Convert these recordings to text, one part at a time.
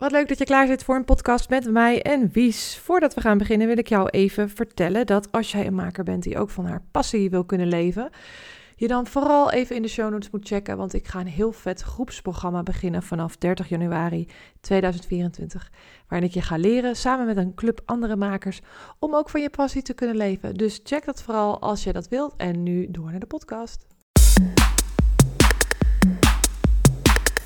Wat leuk dat je klaar zit voor een podcast met mij en Wies. Voordat we gaan beginnen wil ik jou even vertellen dat als jij een maker bent die ook van haar passie wil kunnen leven, je dan vooral even in de show notes moet checken, want ik ga een heel vet groepsprogramma beginnen vanaf 30 januari 2024, waarin ik je ga leren samen met een club andere makers om ook van je passie te kunnen leven. Dus check dat vooral als je dat wilt en nu door naar de podcast.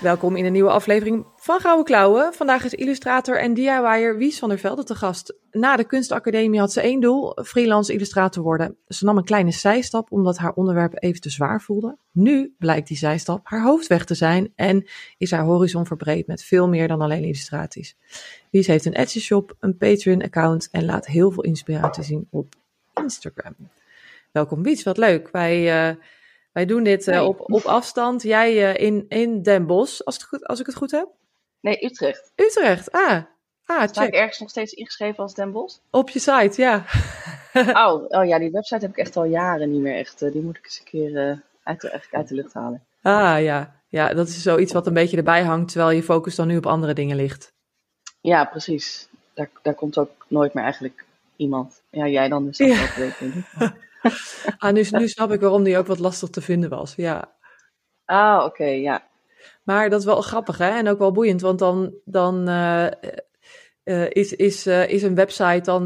Welkom in een nieuwe aflevering van Gouden Klauwen. Vandaag is illustrator en DIY'er Wies van der Velde te gast. Na de kunstacademie had ze één doel, freelance illustrator worden. Ze nam een kleine zijstap omdat haar onderwerp even te zwaar voelde. Nu blijkt die zijstap haar hoofdweg te zijn en is haar horizon verbreed met veel meer dan alleen illustraties. Wies heeft een Etsy shop, een Patreon account en laat heel veel inspiratie zien op Instagram. Welkom Wies, wat leuk. Wij... Uh, wij doen dit uh, op, op afstand. Jij uh, in, in Den Bosch, als, het goed, als ik het goed heb? Nee, Utrecht. Utrecht, ah. Ah, Sta ik ergens nog steeds ingeschreven als Den Bosch? Op je site, ja. oh, oh ja, die website heb ik echt al jaren niet meer echt. Uh, die moet ik eens een keer uit, de, uit de lucht halen. Ah ja. ja, dat is zoiets wat een beetje erbij hangt, terwijl je focus dan nu op andere dingen ligt. Ja, precies. Daar, daar komt ook nooit meer eigenlijk iemand. Ja, jij dan dus. Ja. weet ik niet. ah, nu, nu snap ik waarom die ook wat lastig te vinden was. Ja. Ah, oké, ja. Maar dat is wel grappig, hè? En ook wel boeiend, want dan, dan uh, uh, is, is, uh, is een website dan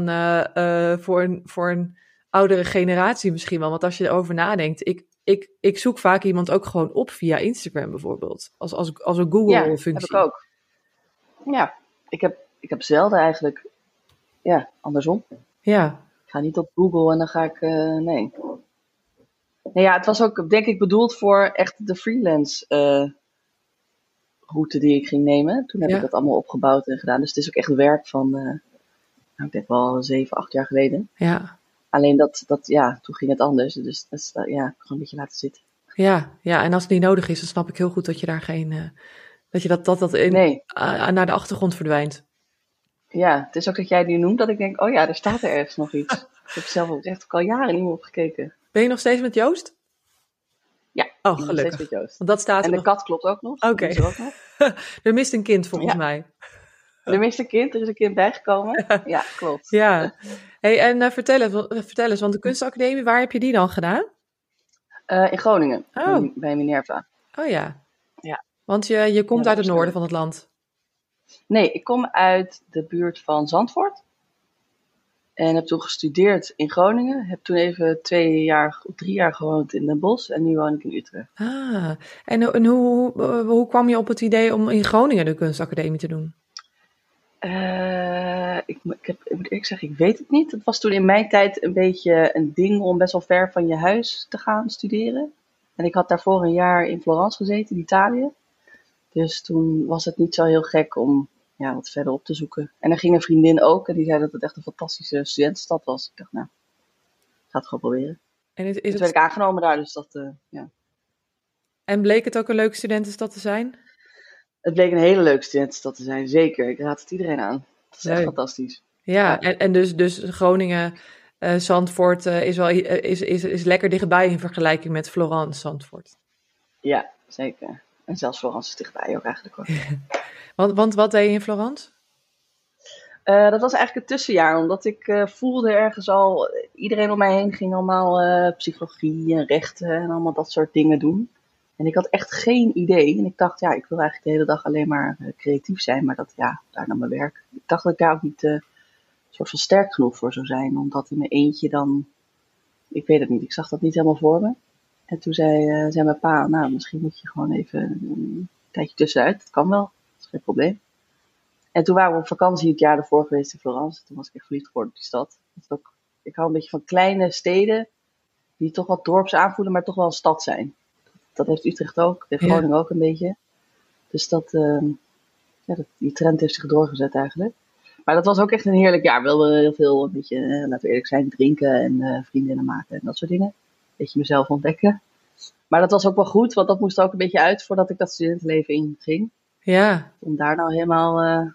voor, een, voor een oudere generatie misschien wel. Want als je erover nadenkt, ik, ik, ik zoek vaak iemand ook gewoon op via Instagram bijvoorbeeld. Als, als, als een Google-functie. Ja, heb ik ook. Ja, ik heb, ik heb zelden eigenlijk, ja, andersom. Ja, ga niet op Google en dan ga ik. Uh, nee. Nou ja, het was ook denk ik bedoeld voor echt de freelance uh, route die ik ging nemen. Toen heb ja. ik dat allemaal opgebouwd en gedaan. Dus het is ook echt werk van, uh, nou, ik denk wel zeven, acht jaar geleden. Ja. Alleen dat, dat, ja, toen ging het anders. Dus dat is, ja, gewoon een beetje laten zitten. Ja, ja, en als het niet nodig is, dan snap ik heel goed dat je daar geen, dat je dat, dat, dat in, nee. naar de achtergrond verdwijnt. Ja, het is ook dat jij die noemt dat ik denk, oh ja, er staat er ergens nog iets. ik heb zelf ook echt al jaren niet meer op gekeken. Ben je nog steeds met Joost? Ja, oh, gelukkig. steeds met Joost. Want dat staat en de nog... kat klopt ook nog. Oké. Okay. er mist een kind volgens ja. mij. Er mist een kind, er is een kind bijgekomen. Ja, klopt. ja. Hey, en uh, vertel, eens, vertel eens, want de kunstacademie, waar heb je die dan gedaan? Uh, in Groningen, oh. bij Minerva. Oh ja. Ja. Want je, je komt Ja, uit het noorden van het land. Nee, ik kom uit de buurt van Zandvoort. En heb toen gestudeerd in Groningen. Heb toen even twee jaar, drie jaar gewoond in Den Bosch. En nu woon ik in Utrecht. Ah, en, en hoe, hoe, hoe kwam je op het idee om in Groningen de kunstacademie te doen? Uh, ik, ik, heb, ik moet eerlijk zeggen, ik weet het niet. Het was toen in mijn tijd een beetje een ding om best wel ver van je huis te gaan studeren. En ik had daarvoor een jaar in Florence gezeten, in Italië. Dus toen was het niet zo heel gek om ja, wat verder op te zoeken. En er ging een vriendin ook en die zei dat het echt een fantastische studentenstad was. Ik dacht, nou, ga het gewoon proberen. En, is, is Toen het, werd ik aangenomen daar, dus dat, uh, ja. en bleek het ook een leuke studentenstad te zijn? Het bleek een hele leuke studentenstad te zijn, zeker. Ik raad het iedereen aan. Het is echt fantastisch. Ja, Ja. en, en dus, dus Groningen, eh, Zandvoort eh, is wel eh, is, is, is lekker dichtbij in vergelijking met Florence, Zandvoort. Ja, zeker. En zelfs Florence is dichtbij ook eigenlijk hoor. Want, want wat deed je in Florence? Uh, dat was eigenlijk het tussenjaar, omdat ik uh, voelde ergens al, iedereen om mij heen ging allemaal uh, psychologie en rechten en allemaal dat soort dingen doen. En ik had echt geen idee. En ik dacht, ja, ik wil eigenlijk de hele dag alleen maar creatief zijn, maar dat, ja, daar naar mijn werk. Ik dacht dat ik daar ook niet soort van sterk genoeg voor zou zijn, omdat in mijn eentje dan, ik weet het niet, ik zag dat niet helemaal voor me. En toen zei, zei mijn pa, nou, misschien moet je gewoon even een tijdje tussenuit, dat kan wel, dat is geen probleem. En toen waren we op vakantie het jaar ervoor geweest in Florence. Toen was ik echt verliefd geworden op die stad. Ook, ik hou een beetje van kleine steden die toch wat dorps aanvoelen, maar toch wel een stad zijn. Dat heeft Utrecht ook, heeft Ja. Groningen ook een beetje. Dus dat, ehm, ja, dat, die trend heeft zich doorgezet eigenlijk. Maar dat was ook echt een heerlijk jaar. We wilden heel veel, een beetje, eh, laten we eerlijk zijn, drinken en uh, vriendinnen maken en dat soort dingen. Een beetje mezelf ontdekken. Maar dat was ook wel goed, want dat moest ook een beetje uit voordat ik dat studentenleven inging. Ja. Om daar nou helemaal uh,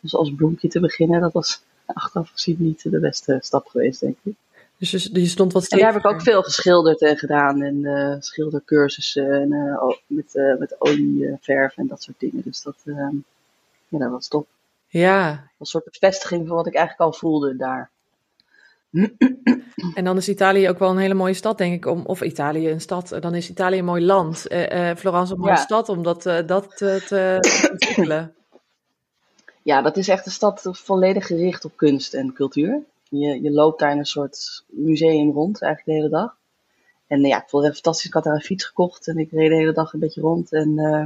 dus als bloempje te beginnen, dat was achteraf gezien niet de beste stap geweest, denk ik. Dus je, stond wat steviger. En daar heb ik ook veel geschilderd en gedaan. En uh, schildercursussen en, uh, met, uh, met olieverf en dat soort dingen. Dus dat, ja, dat was top. Ja. Een soort bevestiging van wat ik eigenlijk al voelde daar. En dan is Italië ook wel een hele mooie stad, denk ik. Om, of Italië een stad, dan is Italië een mooi land. Florence een mooie stad om dat, dat te ontwikkelen. Ja, dat is echt een stad volledig gericht op kunst en cultuur. Je, je loopt daar in een soort museum rond, eigenlijk de hele dag. En ja, ik vond het fantastisch. Ik had daar een fiets gekocht en ik reed de hele dag een beetje rond. En uh,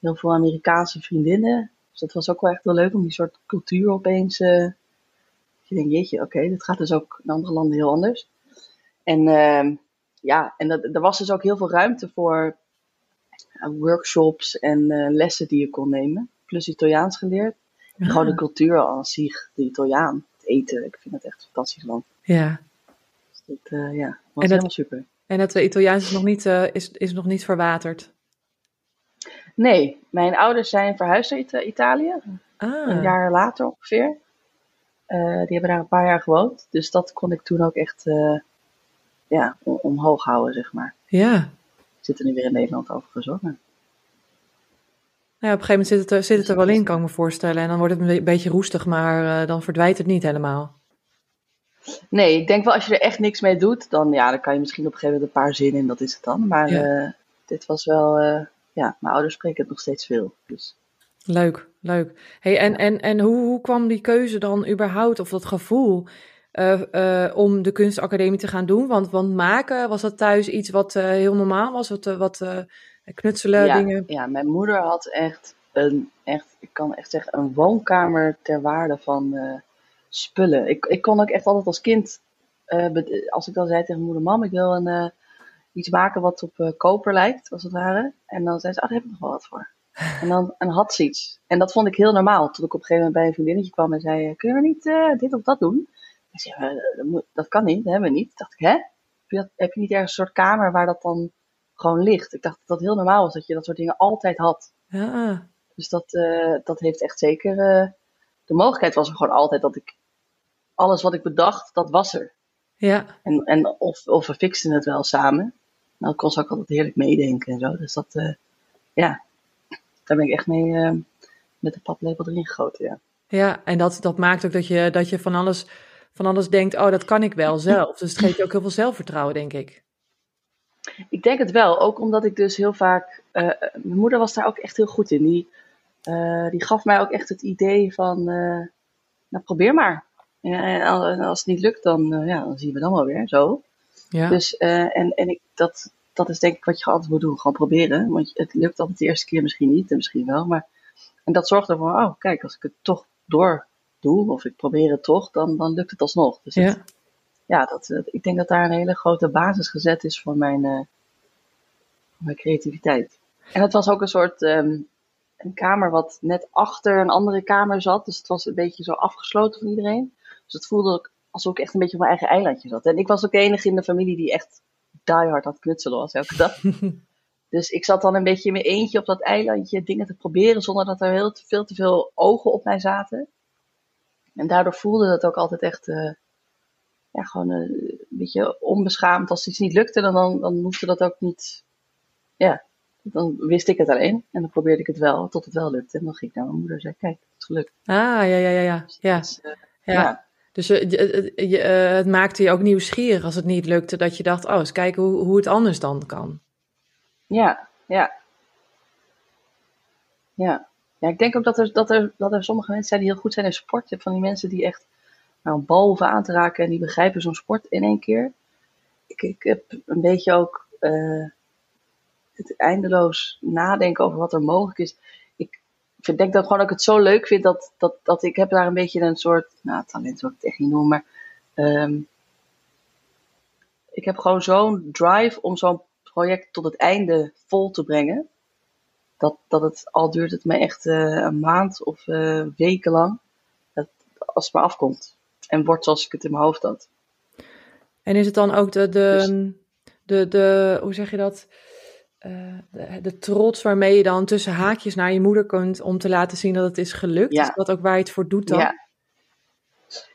heel veel Amerikaanse vriendinnen. Dus dat was ook wel echt wel leuk om die soort cultuur opeens. Je denkt, jeetje, oké, okay, dit gaat dus ook in andere landen heel anders. En uh, ja, en dat, er was dus ook heel veel ruimte voor workshops en lessen die je kon nemen. Plus Italiaans geleerd. En gewoon de cultuur aan zich, de Italiaan eten. Ik vind het echt een fantastisch land. Ja. Dus dat, uh, ja, was helemaal super. En het Italiaans is nog niet, is, is nog niet verwaterd? Nee, mijn ouders zijn verhuisd naar Italië. Ah. Een jaar later ongeveer. Uh, die hebben daar een paar jaar gewoond. Dus dat kon ik toen ook echt ja, omhoog houden, zeg maar. Ja. Zitten nu weer in Nederland overigens hoor. Maar... Ja, op een gegeven moment zit het, er, zit het er wel in, kan ik me voorstellen. En dan wordt het een beetje roestig, maar uh, dan verdwijnt het niet helemaal. Nee, ik denk wel als je er echt niks mee doet, dan, ja, dan kan je misschien op een gegeven moment een paar zinnen en dat is het dan. Maar ja. uh, dit was wel, uh, ja, mijn ouders spreken het nog steeds veel. Dus. Leuk, leuk. Hey, en en, en hoe, hoe kwam die keuze dan überhaupt, of dat gevoel, om de kunstacademie te gaan doen? Want, want maken, was dat thuis iets wat heel normaal was? Wat, wat knutselen, ja, dingen. Ja, mijn moeder had echt een, echt, ik kan echt zeggen, een woonkamer ter waarde van spullen. Ik, ik kon ook echt altijd als kind, als ik dan zei tegen moeder, mam, ik wil een, iets maken wat op koper lijkt, als het ware. En dan zei ze, ah, daar heb ik nog wel wat voor. En dan en had ze iets. En dat vond ik heel normaal. Tot ik op een gegeven moment bij een vriendinnetje kwam en zei, kunnen we niet dit of dat doen? En zei, dat, dat kan niet, dat hebben we niet. Toen dacht ik, hè? Heb je, dat, heb je niet ergens een soort kamer waar dat dan gewoon ligt. Ik dacht dat dat heel normaal was, dat je dat soort dingen altijd had. Ja. Dus dat, uh, dat heeft echt zeker. Uh, de mogelijkheid was er gewoon altijd dat ik. Alles wat ik bedacht, dat was er. Ja. En, en of, of we fixen het wel samen. Nou, ik kon ze ook altijd heerlijk meedenken en zo. Dus dat, ja. Daar ben ik echt mee met de paplepel erin gegoten, ja. Ja, en dat, dat maakt ook dat je, dat je van, alles, van alles denkt, oh, dat kan ik wel zelf. Dus het geeft je ook heel veel zelfvertrouwen, denk ik. Ik denk het wel, ook omdat ik dus heel vaak. Uh, mijn moeder was daar ook echt heel goed in. Die, uh, die gaf mij ook echt het idee van. Uh, nou, probeer maar. En als het niet lukt, dan, ja, dan zien we dan wel weer zo. Ja. Dus, en, en ik, dat, dat is denk ik wat je altijd moet doen: gewoon proberen. Want het lukt altijd de eerste keer misschien niet, en misschien wel. Maar, en dat zorgt ervoor: oh, kijk, als ik het toch door doe, of ik probeer het toch, dan, dan lukt het alsnog. Dus ja. Het, ja, dat, ik denk dat daar een hele grote basis gezet is voor mijn, uh, voor mijn creativiteit. En het was ook een soort um, een kamer wat net achter een andere kamer zat. Dus het was een beetje zo afgesloten van iedereen. Dus het voelde ook alsof ik echt een beetje op mijn eigen eilandje zat. En ik was ook de enige in de familie die echt diehard had knutselen was elke dag. dus ik zat dan een beetje in mijn eentje op dat eilandje dingen te proberen zonder dat er heel te, veel te veel ogen op mij zaten. En daardoor voelde het ook altijd echt... Uh, ja, gewoon uh, een beetje onbeschaamd. Als iets niet lukte, dan, dan, dan hoefde dat ook niet. Ja, dan wist ik het alleen. En dan probeerde ik het wel, tot het wel lukte. En dan ging ik naar mijn moeder en zei: Kijk, het is gelukt. Ah, ja, ja, ja. ja. ja. Dus, uh, ja. ja. Dus je, je, het maakte je ook nieuwsgierig als het niet lukte, dat je dacht: Oh, eens kijken hoe, hoe het anders dan kan. Ja, ja. Ja. Ja, ik denk ook dat er, dat, er, dat er sommige mensen zijn die heel goed zijn in sport. Je hebt van die mensen die echt nou, een bal aan te raken en die begrijpen zo'n sport in één keer. Ik, ik heb een beetje ook uh, het eindeloos nadenken over wat er mogelijk is. Ik denk dat gewoon dat ik het zo leuk vind dat, dat, dat ik heb daar een beetje een soort, nou talent wil ik het echt niet noemen, maar um, ik heb gewoon zo'n drive om zo'n project tot het einde vol te brengen. dat, dat het al duurt het me echt een maand of weken lang, dat, als het maar afkomt. En wordt zoals ik het in mijn hoofd had. En is het dan ook de, de, dus- de, de hoe zeg je dat? Uh, de, de, trots waarmee je dan tussen haakjes naar je moeder kunt om te laten zien dat het is gelukt. Ja. Is dat ook waar je het voor doet dan? Ja,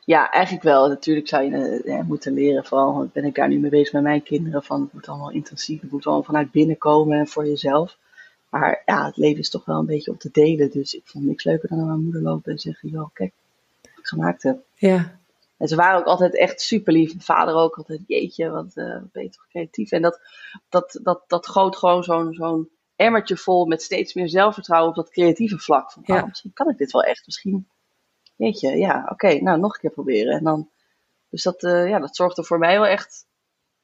ja eigenlijk wel. Natuurlijk zou je uh, moeten leren, vooral ben ik daar nu mee bezig met mijn kinderen, van het moet allemaal intensief, het moet allemaal vanuit binnen komen en voor jezelf. Maar ja, het leven is toch wel een beetje om te delen. Dus ik vond niks leuker dan naar mijn moeder lopen en zeggen, joh, kijk, wat ik gemaakt heb. Ja. En ze waren ook altijd echt super lief. Mijn vader ook altijd, jeetje, wat uh, ben je toch creatief. En dat, dat, dat, dat goot gewoon zo'n zo'n emmertje vol met steeds meer zelfvertrouwen op dat creatieve vlak. Van, ja. Oh, misschien kan ik dit wel echt. Misschien, jeetje, ja, oké, nou nog een keer proberen. En dan, dus dat, uh, ja, dat zorgde voor mij wel echt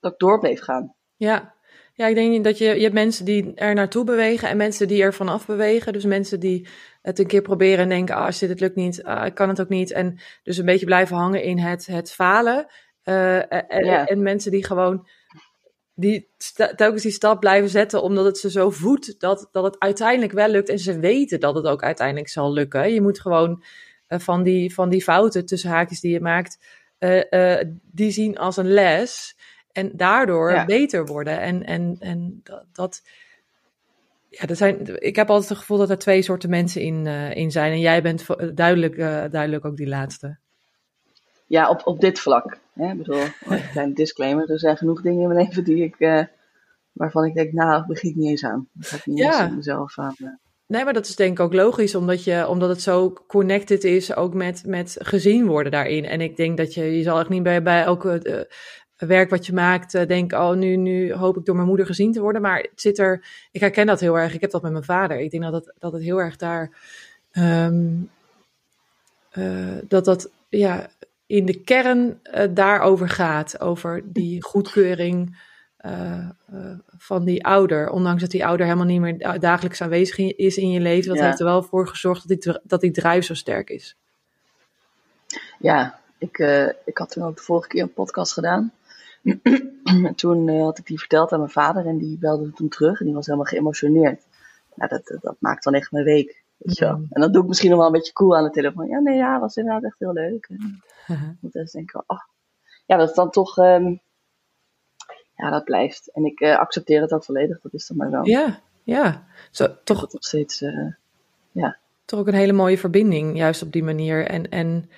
dat ik door bleef gaan. Ja, ja, ik denk dat je, je hebt mensen die er naartoe bewegen en mensen die er vanaf bewegen. Dus mensen die het een keer proberen en denken, ah, shit, het lukt niet, ah, ik kan het ook niet. En dus een beetje blijven hangen in het, het falen. Uh, en, en, mensen die gewoon die telkens die stap blijven zetten, omdat het ze zo voedt dat, dat het uiteindelijk wel lukt. En ze weten dat het ook uiteindelijk zal lukken. Je moet gewoon uh, van, die, van die fouten tussen haakjes die je maakt, uh, die zien als een les. En daardoor beter worden. En, en, en dat, dat ja, er zijn, ik heb altijd het gevoel dat er twee soorten mensen in, uh, in zijn. En jij bent duidelijk, uh, duidelijk ook die laatste. Ja, op, op dit vlak. Hè? Ik bedoel, een kleine disclaimer. Er zijn genoeg dingen in mijn leven die ik, uh, waarvan ik denk, nou, begin ik niet eens aan. Dat ga ik niet ja. eens mezelf aan. Nee, maar dat is denk ik ook logisch, omdat, je, omdat het zo connected is, ook met, met gezien worden daarin. En ik denk dat je, je zal echt niet bij, bij elke werk wat je maakt, uh, denk, oh, nu, nu hoop ik door mijn moeder gezien te worden. Maar het zit er, ik herken dat heel erg. Ik heb dat met mijn vader. Ik denk dat het, dat het heel erg daar, um, uh, dat dat, ja, in de kern uh, daarover gaat. Over die goedkeuring van die ouder. Ondanks dat die ouder helemaal niet meer dagelijks aanwezig is in je leven. Dat heeft er wel voor gezorgd dat die, dat die drijf zo sterk is. Ja, ik, ik had toen ook de vorige keer een podcast gedaan. Toen uh, had ik die verteld aan mijn vader en die belde toen terug en die was helemaal geëmotioneerd. Nou, dat, dat, maakt dan echt mijn week. Weet. En dan doe ik misschien nog wel een beetje cool aan de telefoon. Ja, nee, ja, was inderdaad echt heel leuk. En moet eens denken, oh. Ja, dat is dan toch, um, ja, dat blijft. En ik uh, accepteer het ook volledig, dat is dan maar wel. Ja, ja. Zo, toch nog steeds, uh, ja. Toch ook een hele mooie verbinding, juist op die manier. En, en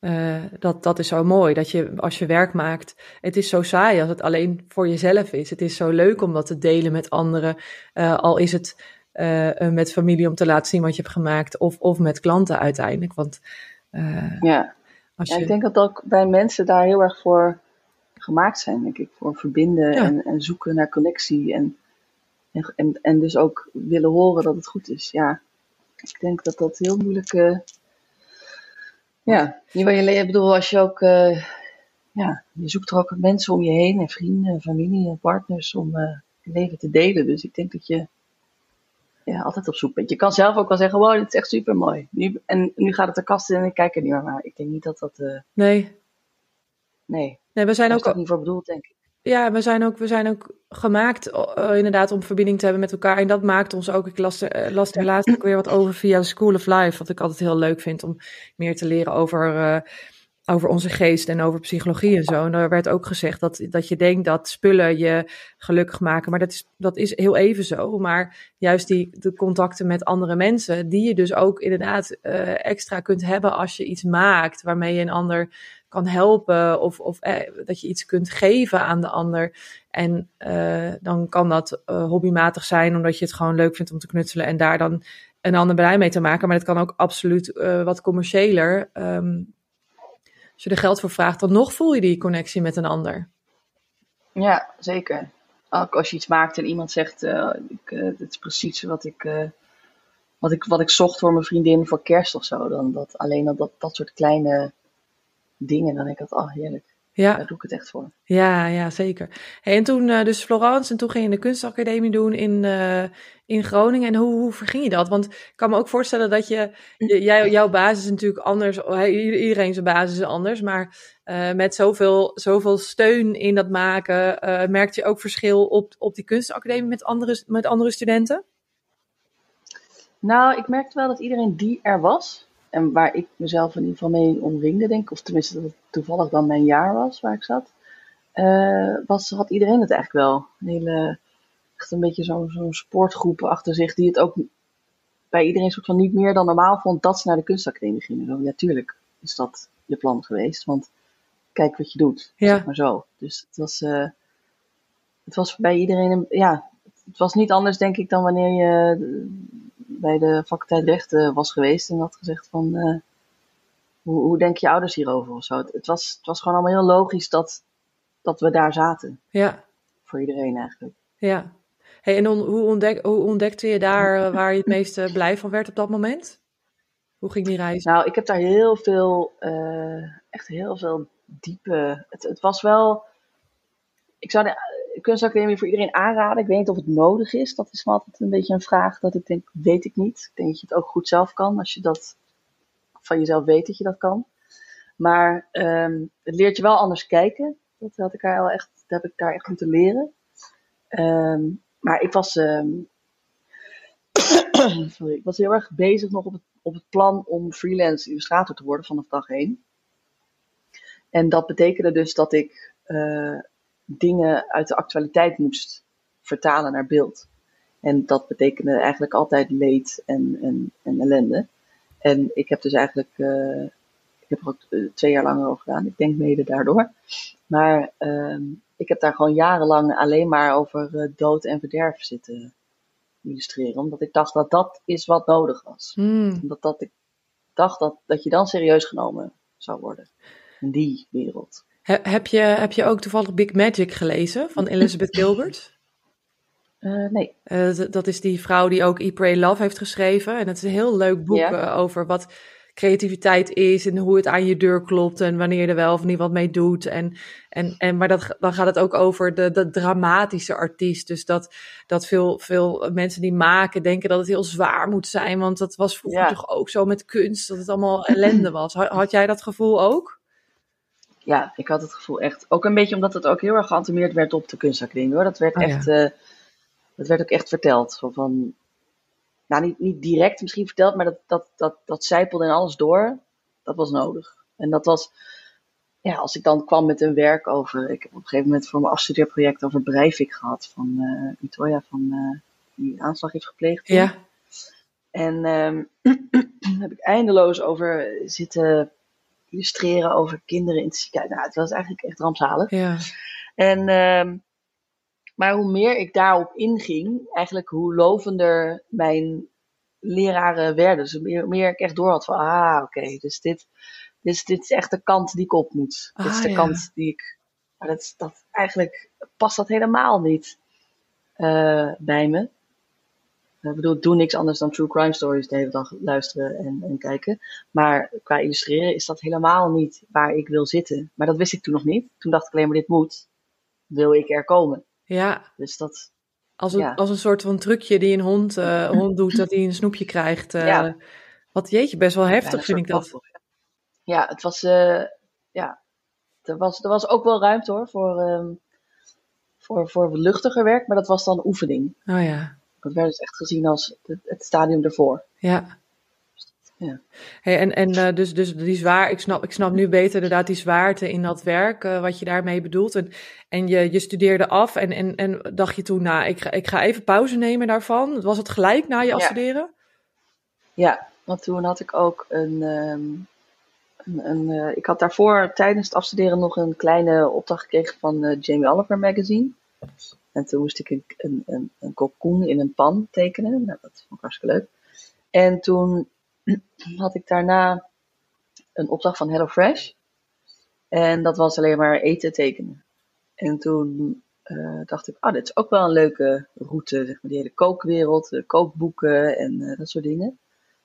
uh, dat, dat is zo mooi, dat je als je werk maakt, het is zo saai als het alleen voor jezelf is. Het is zo leuk om dat te delen met anderen, uh, al is het uh, met familie om te laten zien wat je hebt gemaakt, of, of met klanten uiteindelijk. Want, ja. Als je... ja, ik denk dat ook bij mensen daar heel erg voor gemaakt zijn, denk ik. Voor verbinden en, en zoeken naar connectie en, en, en dus ook willen horen dat het goed is. Ja, ik denk dat dat heel moeilijk ja, je je bedoel, als je ook, uh, ja, je zoekt er ook mensen om je heen en vrienden, familie en partners om uh, je leven te delen. Dus ik denk dat je ja, altijd op zoek bent. Je kan zelf ook wel zeggen, wow, dit is echt super mooi. Nu, en nu gaat het de kast in en ik kijk er niet meer naar. Ik denk niet dat dat... Uh, nee. Nee. Nee, we zijn ook... Niet voor bedoeld, denk ik. Ja, we zijn ook, we zijn ook gemaakt uh, inderdaad om verbinding te hebben met elkaar. En dat maakt ons ook. Ik las, uh, las er laatst ook weer wat over via School of Life. Wat ik altijd heel leuk vind om meer te leren over, uh, over onze geest en over psychologie en zo. En daar werd ook gezegd dat, dat je denkt dat spullen je gelukkig maken. Maar dat is, dat is heel even zo. Maar juist die de contacten met andere mensen, die je dus ook inderdaad extra kunt hebben als je iets maakt waarmee je een ander kan helpen of, of eh, dat je iets kunt geven aan de ander. En uh, dan kan dat uh, hobbymatig zijn, omdat je het gewoon leuk vindt om te knutselen en daar dan een ander blij mee te maken. Maar het kan ook absoluut uh, wat commerciëler. Um, als je er geld voor vraagt, dan nog voel je die connectie met een ander. Ja, zeker. Ook als je iets maakt en iemand zegt, ik, is precies wat ik, wat, ik, wat ik zocht voor mijn vriendin voor kerst of zo. Dan dat, alleen dat, dat, dat soort kleine dingen. Dan denk ik dat, oh heerlijk. Ja. Daar doe ik het echt voor. Ja, ja zeker. Hey, en toen uh, dus Florence, en toen ging je de kunstacademie doen in, uh, in Groningen. En hoe, hoe verging je dat? Want ik kan me ook voorstellen dat je, jij, jouw basis is natuurlijk anders. Iedereen zijn basis is anders. Maar uh, met zoveel, zoveel steun in dat maken, merkte je ook verschil op, op die kunstacademie met andere, met andere studenten? Nou, ik merkte wel dat iedereen die er was, en waar ik mezelf in ieder geval mee omringde, denk ik, of tenminste dat het toevallig dan mijn jaar was waar ik zat, uh, was, had iedereen het eigenlijk wel. Een hele, echt een beetje zo'n zo'n sportgroep achter zich, die het ook bij iedereen soort van niet meer dan normaal vond dat ze naar de kunstacademie gingen. Zo, ja, tuurlijk is dat je plan geweest, want kijk wat je doet, ja. zeg maar zo. Dus het was, uh, het was bij iedereen, een, ja, het was niet anders denk ik dan wanneer je bij de faculteit rechten was geweest en had gezegd van, uh, hoe, hoe denk je ouders hierover of zo. Het, het, was, het was gewoon allemaal heel logisch dat, dat we daar zaten. Ja. Voor iedereen eigenlijk. Ja. Hey, en hoe, ontdek, hoe ontdekte je daar eh, waar je het meest uh, blij van werd op dat moment? Hoe ging die reis? Nou, ik heb daar heel veel, uh, echt heel veel diepe. Het, het was wel. Ik zou de kunstacademie voor iedereen aanraden. Ik weet niet of het nodig is. Dat is altijd een beetje een vraag dat ik denk, weet ik niet. Ik denk dat je het ook goed zelf kan als je dat van jezelf weet dat je dat kan. Maar um, het leert je wel anders kijken. Dat had ik daar wel echt, dat heb ik daar echt moeten leren. Um, maar ik was, um, sorry, ik was heel erg bezig nog op het, op het plan om freelance illustrator te worden vanaf dag 1. En dat betekende dus dat ik uh, dingen uit de actualiteit moest vertalen naar beeld. En dat betekende eigenlijk altijd leed en, en, en ellende. En ik heb dus eigenlijk, uh, ik heb er ook eh, twee jaar langer over gedaan. Ik denk mede daardoor. Maar uh, ik heb daar gewoon jarenlang alleen maar over uh, dood en verderf zitten illustreren. Omdat ik dacht dat dat is wat nodig was. Mm. Omdat dat ik dacht dat, dat je dan serieus genomen zou worden. In die wereld. He, heb, je, heb je ook toevallig Big Magic gelezen van Elizabeth Gilbert? Uh, nee. Uh, dat is die vrouw die ook E Pray Love heeft geschreven. En het is een heel leuk boek uh, over wat creativiteit is en hoe het aan je deur klopt en wanneer je er wel of niet wat mee doet. En, en, en, maar dat, dan gaat het ook over de, de dramatische artiest. Dus dat, dat veel, veel mensen die maken denken dat het heel zwaar moet zijn. Want dat was vroeger toch ook zo met kunst, dat het allemaal ellende was. Had, had jij dat gevoel ook? Ja, ik had het gevoel echt. Ook een beetje omdat het ook heel erg geantimeerd werd op de kunstacademie hoor. Dat werd Oh, ja. echt, eh, dat werd ook echt verteld. Zo van, nou niet, niet direct misschien verteld, maar dat, dat, dat, dat zijpelde in alles door. Dat was nodig. En dat was, ja, als ik dan kwam met een werk over, ik heb op een gegeven moment voor mijn afstudeerproject over Breivik gehad van eh Utoya van eh, die aanslag heeft gepleegd. Ja, En ehm heb ik eindeloos over zitten illustreren over kinderen in het ziekenhuis. Nou, het was eigenlijk echt rampzalig. ja, En, ehm, maar hoe meer ik daarop inging, eigenlijk hoe lovender mijn leraren werden. Dus hoe meer, hoe meer ik echt door had van, ah, oké, dus dit, dus dit is echt de kant die ik op moet. dit is Ah, de ja. kant die ik, maar dat, dat, eigenlijk past dat helemaal niet eh, bij me. Ik bedoel, doe niks anders dan true crime stories de hele dag luisteren en, en kijken. Maar qua illustreren is dat helemaal niet waar ik wil zitten. Maar dat wist ik toen nog niet. Toen dacht ik alleen maar, dit moet. Wil ik er komen. ja. Dus dat, Als een, Ja. als een soort van trucje die een hond, eh, hond doet, dat hij een snoepje krijgt. eh, Ja. Wat jeetje, best wel heftig vind ik dat. Ja, het was, eh, ja, er was, er was ook wel ruimte hoor voor, ehm, voor, voor luchtiger werk. Maar dat was dan oefening. Oh ja, Werd dus echt gezien als het, het stadium ervoor. ja. Ja. Hey, en en eh, dus, dus die zwaar, ik snap, ik snap nu beter inderdaad die zwaarte in dat werk, eh, wat je daarmee bedoelt. En, en je, je studeerde af en, en, en dacht je toen, nou, ik ga, ik ga even pauze nemen daarvan. Was het gelijk na je Ja. afstuderen? Ja, want toen had ik ook een. ehm, een, een eh, ik had daarvoor tijdens het afstuderen nog een kleine opdracht gekregen van Jamie Oliver magazine. En toen moest ik een, een, een, een in een pan tekenen. Nou, dat vond ik hartstikke leuk. En toen had ik daarna een opdracht van HelloFresh. En dat was alleen maar eten tekenen. En toen eh, dacht ik, ah, dit is ook wel een leuke route. Zeg maar, die hele kookwereld, eh, kookboeken en eh, dat soort dingen.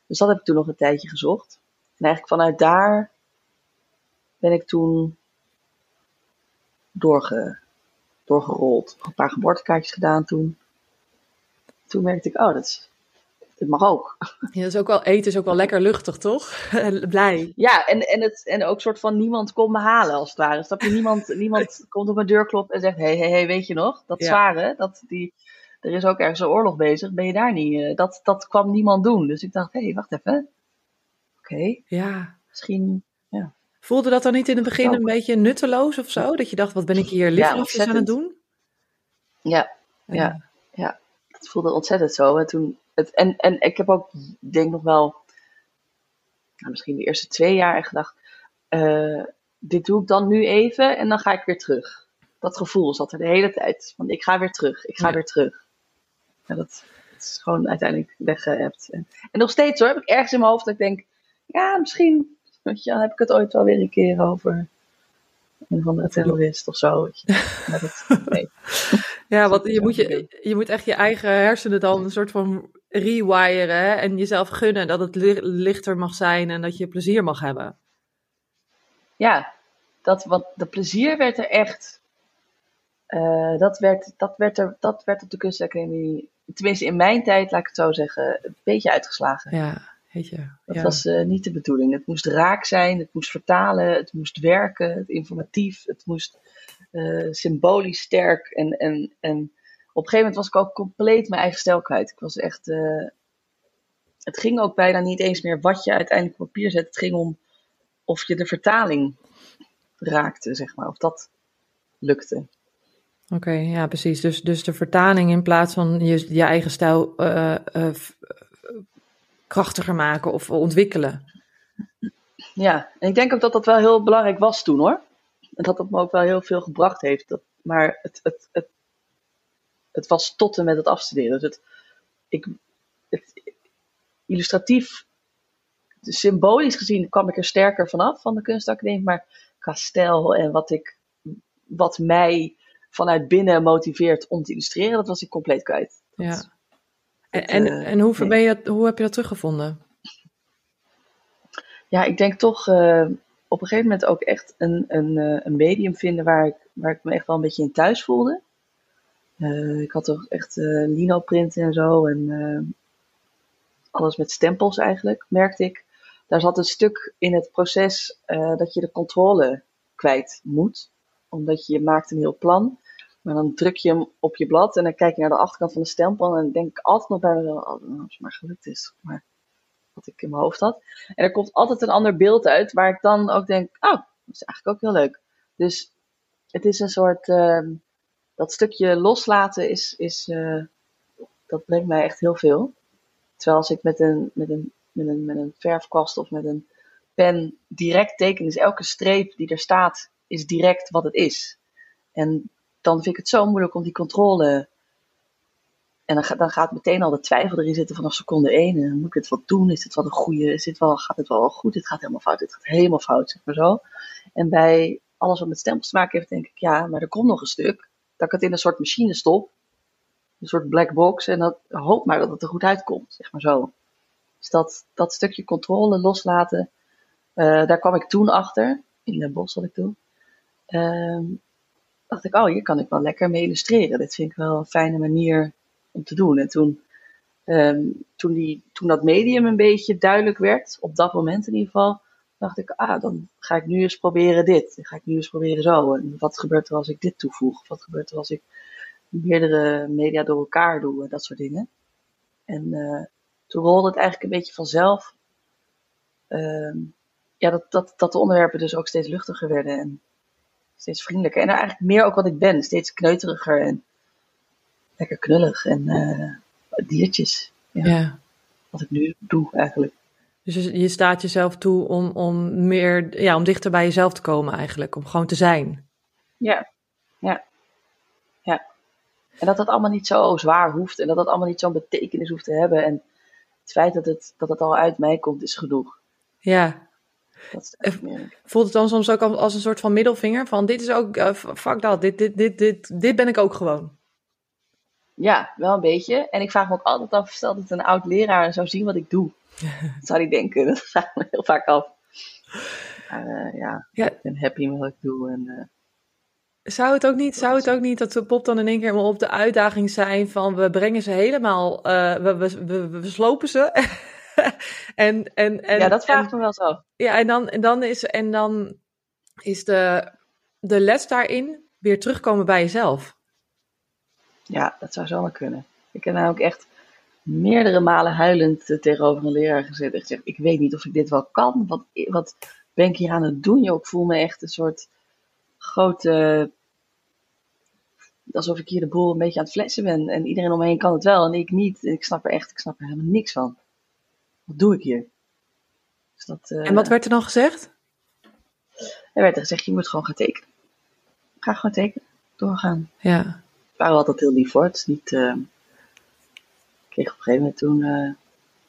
Dus dat heb ik toen nog een tijdje gezocht. En eigenlijk vanuit daar ben ik toen doorge, doorgerold. Een paar geboortekaartjes gedaan toen. Toen merkte ik, oh, dat is, mag ook. Ja, dat is ook wel, eten is ook wel lekker luchtig, toch? Blij. Ja, en, en, het, en ook soort van niemand kon me halen als het ware. Snap je? Niemand, niemand komt op mijn deur kloppen en zegt, hé, hé, hé, weet je nog? Dat Ja. zware, dat die, er is ook ergens een oorlog bezig, ben je daar niet? eh, dat, dat kwam niemand doen. Dus ik dacht, hé, hey, wacht even. Oké, Ja. misschien, Voelde dat dan niet in het begin een beetje nutteloos of zo? Dat je dacht, wat ben ik hier lichtjes aan het doen? ja, ja, ja. Het voelde ontzettend zo. En, toen, het, en, en ik heb ook, denk nog wel, nou, misschien de eerste twee jaar echt gedacht, eh, dit doe ik dan nu even en dan ga ik weer terug. Dat gevoel zat er de hele tijd. Want ik ga weer terug, ik ga Ja. weer terug. En dat, dat is gewoon uiteindelijk weggeëpt. En, en nog steeds hoor, heb ik ergens in mijn hoofd dat ik denk, ja, misschien weet je, dan heb ik het ooit wel weer een keer over een of andere terrorist of zo. Dat, nee. Ja, want je moet, je, je moet echt je eigen hersenen dan een soort van rewiren hè? en jezelf gunnen dat het li- lichter mag zijn en dat je plezier mag hebben. ja, dat, wat, de plezier werd er echt. eh, dat, werd, dat, werd er, dat werd op de kunstacademie, tenminste in mijn tijd, laat ik het zo zeggen, een beetje uitgeslagen. Ja, je. Dat ja. was eh, niet de bedoeling. Het moest raak zijn, het moest vertalen, het moest werken, het informatief, het moest eh, symbolisch sterk. En, en, en op een gegeven moment was ik ook compleet mijn eigen stijl kwijt. Ik was echt. eh, het ging ook bijna niet eens meer wat je uiteindelijk op papier zet. Het ging om of je de vertaling raakte, zeg maar. Of dat lukte. Oké, ja, precies. Dus, dus de vertaling in plaats van je, je eigen stijl krachtiger maken of ontwikkelen. Ja, en ik denk ook dat dat wel heel belangrijk was toen hoor. En dat dat me ook wel heel veel gebracht heeft. Dat, maar het, het, het, het was tot en met het afstuderen. Dus het, ik, het, illustratief, symbolisch gezien, kwam ik er sterker vanaf van de kunstacademie. Maar qua stijl en wat, ik, wat mij vanuit binnen motiveert om te illustreren, dat was ik compleet kwijt. Dat- Ja. En, eh, en hoe, ben je, dat- hoe heb je dat teruggevonden? ja, ik denk toch eh, op een gegeven moment ook echt een, een, eh, een medium vinden waar ik, waar ik me echt wel een beetje in thuis voelde. Ik had toch echt lino printen en zo en alles met stempels eigenlijk, merkte ik. Daar zat een stuk in het proces dat je de controle kwijt moet. Omdat je maakt een heel plan, maar dan druk je hem op je blad en dan kijk je naar de achterkant van de stempel en dan denk ik altijd nog bij mezelf, oh, als het maar gelukt is. Maar wat ik in mijn hoofd had. En er komt altijd een ander beeld uit waar ik dan ook denk, oh, dat is eigenlijk ook heel leuk. Dus het is een soort, ehm, dat stukje loslaten is, is eh, dat brengt mij echt heel veel. Terwijl als ik met een, met een, met een, met een verfkwast of met een pen direct teken, is elke streep die er staat, is direct wat het is. En dan vind ik het zo moeilijk om die controle en dan, dan gaat meteen al de twijfel erin zitten vanaf seconde één. En moet ik het wel doen? Is dit wel een goede? Is dit wel, gaat het wel goed? Dit gaat helemaal fout. Dit gaat helemaal fout, zeg maar zo. En bij alles wat met stempels te maken heeft, denk ik, ja, maar er komt nog een stuk. Dat ik het in een soort machine stop. Een soort black box. En dat, hoop maar dat het er goed uitkomt, zeg maar zo. Dus dat, dat stukje controle loslaten, eh, daar kwam ik toen achter. In Den Bosch had ik toen. Ehm, dacht ik, oh, hier kan ik wel lekker mee illustreren. Dit vind ik wel een fijne manier om te doen. En toen, ehm, toen, die, toen dat medium een beetje duidelijk werd, op dat moment in ieder geval, dacht ik, ah, dan ga ik nu eens proberen dit. Dan ga ik nu eens proberen zo. En wat gebeurt er als ik dit toevoeg? Wat gebeurt er als ik meerdere media door elkaar doe? En dat soort dingen. En eh, toen rolde het eigenlijk een beetje vanzelf. ehm, ja, dat, dat, dat de onderwerpen dus ook steeds luchtiger werden en steeds vriendelijker. En eigenlijk meer ook wat ik ben. Steeds kneuteriger en lekker knullig. En eh, diertjes. Ja. Ja. Wat ik nu doe eigenlijk. Dus je, je staat jezelf toe om, om meer, ja, om dichter bij jezelf te komen eigenlijk, om gewoon te zijn. Ja, ja, ja. En dat dat allemaal niet zo zwaar hoeft en dat dat allemaal niet zo'n betekenis hoeft te hebben. En het feit dat het, dat het al uit mij komt is genoeg. Ja. Dat is. Voelt het dan soms ook als een soort van middelvinger van dit is ook, eh, fuck dat, dit, dit, dit, dit, dit ben ik ook gewoon. Ja, wel een beetje. En ik vraag me ook altijd af, stel dat een oud leraar zou zien wat ik doe. Wat zou hij denken? Dat vraag ik me heel vaak af. Maar eh, ja, Ja. ik ben happy met wat ik doe. En, Zou het ook niet, zou het ook niet dat de pop dan in één keer op de uitdaging zijn van we brengen ze helemaal, eh, we, we, we, we slopen ze. en, en, en, ja, dat vraagt en, me wel zo. ja, en dan, en dan is, en dan is de, de les daarin weer terugkomen bij jezelf. Ja, dat zou zomaar kunnen. Ik heb nou ook echt meerdere malen huilend eh, tegenover een leraar gezeten en gezegd: Ik weet niet of ik dit wel kan. Wat, wat ben ik hier aan het doen? Ik voel me echt een soort grote. Alsof ik hier de boel een beetje aan het flessen ben. En iedereen om me heen kan het wel en ik niet. Ik snap er echt, ik snap er helemaal niks van. Wat doe ik hier? Dus dat, uh, en wat werd er dan gezegd? Er werd er gezegd: Je moet gewoon gaan tekenen. Ga gewoon tekenen. Doorgaan. Ja. We waren altijd heel lief voor. Het is niet. Uh, kreeg op een gegeven moment toen uh,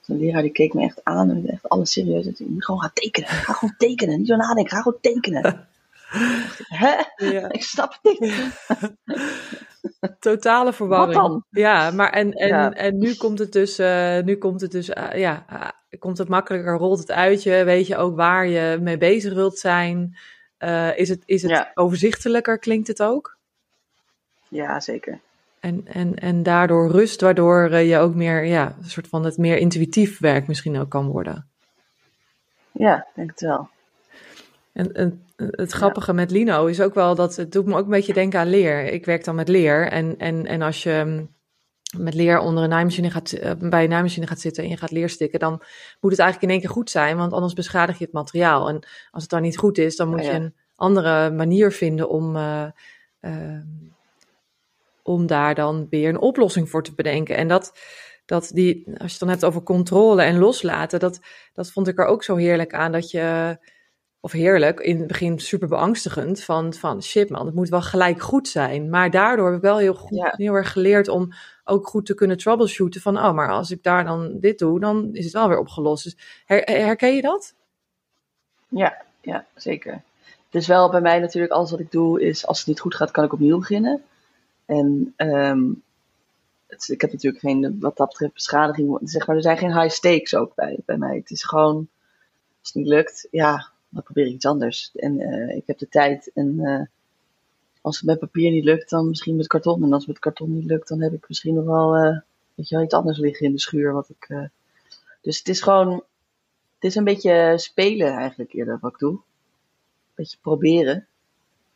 zo'n leraar die keek me echt aan en echt alles serieus. Je moet gewoon gaan tekenen. Ga gewoon tekenen. Niet zo nadenken. Ga gewoon tekenen. Hè? Ja. Ik snap het niet. Totale verwarring. Wat dan? Ja, maar en, en, en nu komt het dus, uh, nu komt het dus, uh, ja, uh, komt het makkelijker, rolt het uit je, weet je ook waar je mee bezig wilt zijn. is het, is het ja. overzichtelijker, klinkt het ook? Ja, zeker. En, en, en daardoor rust, waardoor eh, je ook meer, ja, een soort van het meer intuïtief werk misschien ook kan worden. Ja, denk het wel. En, en het grappige met Lino is ook wel dat het doet me ook een beetje denken aan leer. Ik werk dan met leer. En, en, en als je mm, met leer onder een naaimachine gaat, eh, bij een naaimachine gaat zitten en je gaat leerstikken, dan moet het eigenlijk in één keer goed zijn, want anders beschadig je het materiaal. En als het dan niet goed is, dan moet oh je een andere manier vinden om. Uh, om daar dan weer een oplossing voor te bedenken. En dat, dat die, als je het dan hebt over controle en loslaten, dat, dat vond ik er ook zo heerlijk aan. Dat je, of heerlijk, in het begin super beangstigend, van, van shit man, het moet wel gelijk goed zijn. Maar daardoor heb ik wel heel, goed, heel erg geleerd om ook goed te kunnen troubleshooten. Van, oh, maar als ik daar dan dit doe, dan is het wel weer opgelost. Dus her, herken je dat? Ja, ja, zeker. Het is wel bij mij natuurlijk, alles wat ik doe, is als het niet goed gaat, kan ik opnieuw beginnen. En um, het, ik heb natuurlijk geen, wat dat betreft, beschadiging. Zeg maar, er zijn geen high stakes ook bij, bij mij. Het is gewoon, als het niet lukt, ja, dan probeer ik iets anders. En uh, ik heb de tijd. En uh, als het met papier niet lukt, dan misschien met karton. En als het met karton niet lukt, dan heb ik misschien nog wel, uh, weet je wel, iets anders liggen in de schuur. Wat ik, dus het is gewoon, het is een beetje spelen eigenlijk eerder wat ik doe. Een beetje proberen.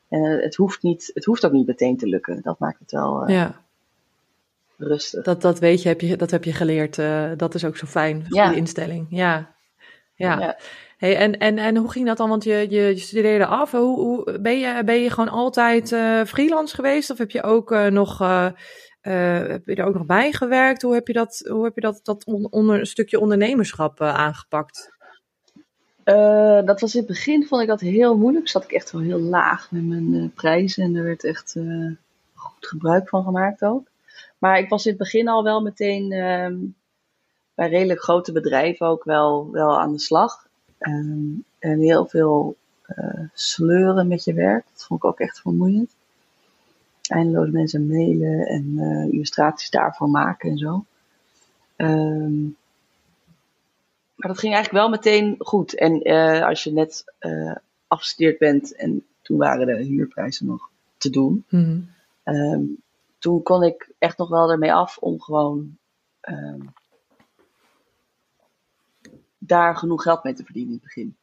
En eh, het, hoeft niet, het hoeft ook niet meteen te lukken. Dat maakt het wel ja. rustig. Dat, dat weet je, heb je, dat heb je geleerd. Dat is ook zo fijn, goede instelling. Ja, ja. ja. Hey, en, en, en hoe ging dat dan? Want je, je, studeerde af. Hoe, hoe, ben, je, ben je gewoon altijd uh, freelance geweest? Of heb je ook uh, nog, uh, heb je er ook nog bij gewerkt? Hoe heb je dat, hoe heb je dat, dat onder, een stukje ondernemerschap aangepakt? Dat was in het begin, vond ik dat heel moeilijk. Zat ik echt wel heel laag met mijn prijzen en er werd echt goed gebruik van gemaakt ook. Maar ik was in het begin al wel meteen um, bij redelijk grote bedrijven ook wel, wel aan de slag. Um, en heel veel sleuren met je werk. Dat vond ik ook echt vermoeiend. Eindeloos mensen mailen en illustraties daarvoor maken en zo. Um, maar dat ging eigenlijk wel meteen goed. En uh, als je net afgestudeerd bent en toen waren de huurprijzen nog te doen. Mm um, toen kon ik echt nog wel ermee af om gewoon um, daar genoeg geld mee te verdienen in het begin.